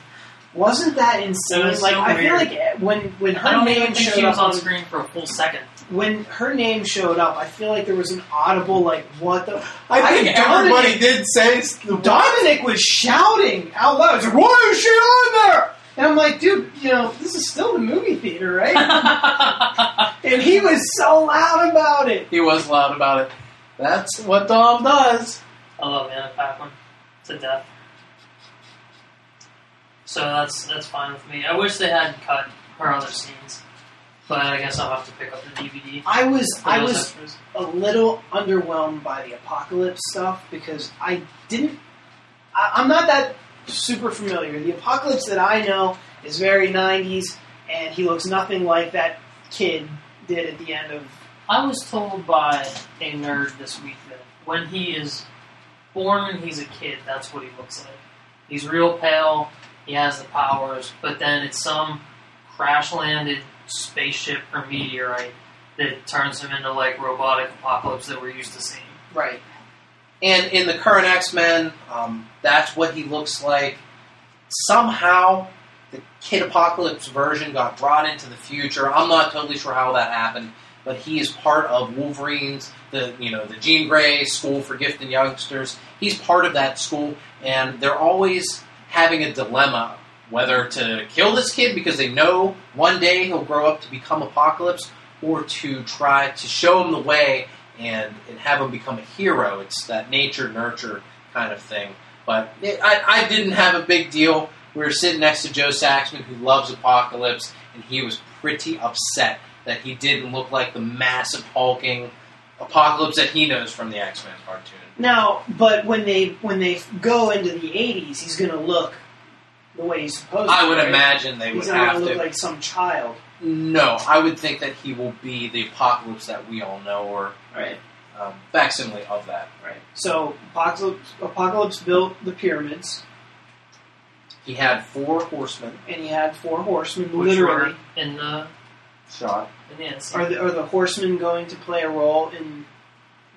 wasn't that insane It was like so i feel like eh, when when I her don't name even think showed she was up on on screen for a full second. when her name showed up i feel like there was an audible like what the I think think everybody everybody did say Dominic was shouting out loud. He's like, "Why is she on there?" And I'm like, "Dude, you know, this is still the movie theater, right?" and he was so loud about it. He was loud about it. That's what Dom does. I love Anna Paquin to death. So that's that's fine with me. I wish they had cut her other scenes, but I guess I'll have to pick up the DVD. I was, I was, extras. a little underwhelmed by the apocalypse stuff because I didn't. I, I'm not that super familiar. The apocalypse that I know is very 90s, and he looks nothing like that kid did at the end of. I was told by a nerd this week that when he is born and he's a kid, that's what he looks like. He's real pale, he has the powers, but then it's some crash landed spaceship or meteorite that turns him into like robotic apocalypse that we're used to seeing. Right. And in the current X Men, um, that's what he looks like. Somehow, the Kid Apocalypse version got brought into the future. I'm not totally sure how that happened, but he is part of Wolverine's, the you know the Jean Grey School for Gifted Youngsters. He's part of that school, and they're always having a dilemma whether to kill this kid because they know one day he'll grow up to become Apocalypse, or to try to show him the way and, and have him become a hero. It's that nature nurture kind of thing. But it, I, I didn't have a big deal. We were sitting next to Joe Saxman, who loves Apocalypse, and he was pretty upset that he didn't look like the massive hulking Apocalypse that he knows from the X Men cartoon. Now, but when they when they go into the 80s, he's going to look the way he's supposed to. I would right? imagine they would He's not have going to to. look like some child. no, I would think that he will be the Apocalypse that we all know, or Right. um, facsimile of that. Right. So Apocalypse, Apocalypse built the pyramids, He had four horsemen and he had four horsemen. Which literally, were in the shot. in the are the are the horsemen going to play a role in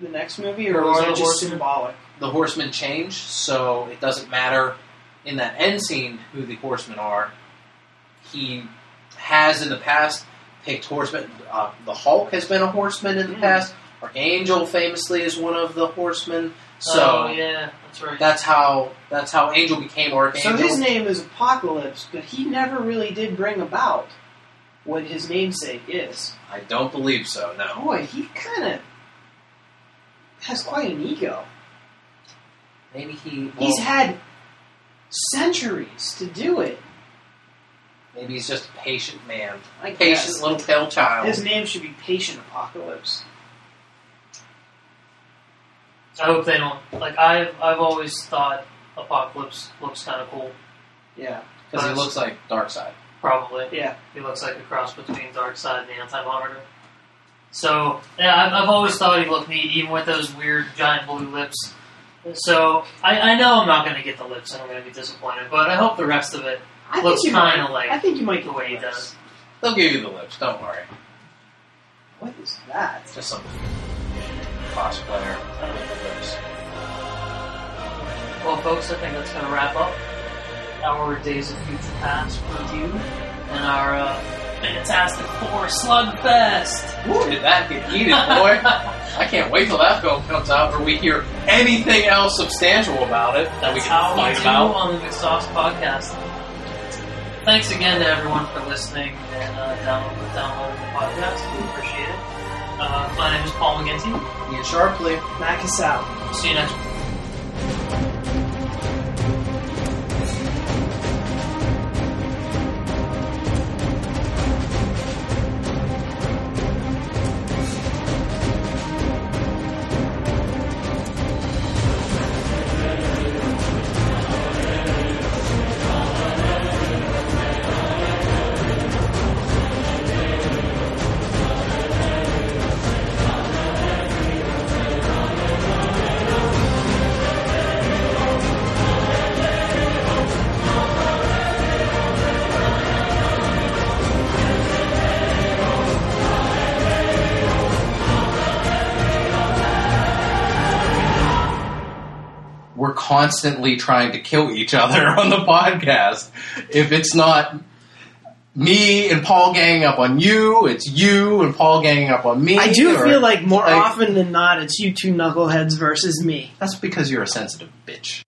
the next movie, or Who is are that just horsemen? symbolic? the horsemen change, so it doesn't matter in that end scene who the horsemen are. He has in the past picked horsemen. Uh, the Hulk has been a horseman in the Mm. past. Archangel famously is one of the horsemen. So oh yeah, that's right. that's how that's how Angel became Archangel. So his name is Apocalypse, but he never really did bring about what his namesake is. I don't believe so. No. Boy, he kind of has quite an ego. Maybe he. He's had centuries to do it. maybe he's just a patient man, I patient guess. little pale child. His name should be Patient Apocalypse. I hope they don't like. I've I've always thought Apocalypse looks kind of cool. Yeah. because he looks like Darkseid. Probably, Yeah. he looks like a cross between Darkseid and the Anti-Monitor. So yeah, I've, I've always thought he looked neat, even with those weird giant blue lips. So I, I know I'm not going to get the lips, and I'm going to be disappointed. But I hope the rest of it I Looks think you might- kinda like I think you might the get way he does. They'll give you the lips. Don't worry. What is that? It's just some cosplayer with the lips. Well, folks, I think that's going to wrap up our Days of Future Past review and our uh, Fantastic Four Slugfest. Ooh, did that get heated, boy? I can't wait till that film comes out where we hear anything else substantial about it that we can how we fight do about. on the McSauce podcast. Thanks again to everyone for listening and uh, download, downloading the podcast. We appreciate it. Uh, my name is Paul McGinty. Ian Sharpley. Mac is out. See you next week. Constantly trying to kill each other on the podcast. If it's not me and Paul ganging up on you, it's you and Paul ganging up on me. I do or- feel like more like- often than not, it's you two knuckleheads versus me. That's because you're a sensitive bitch.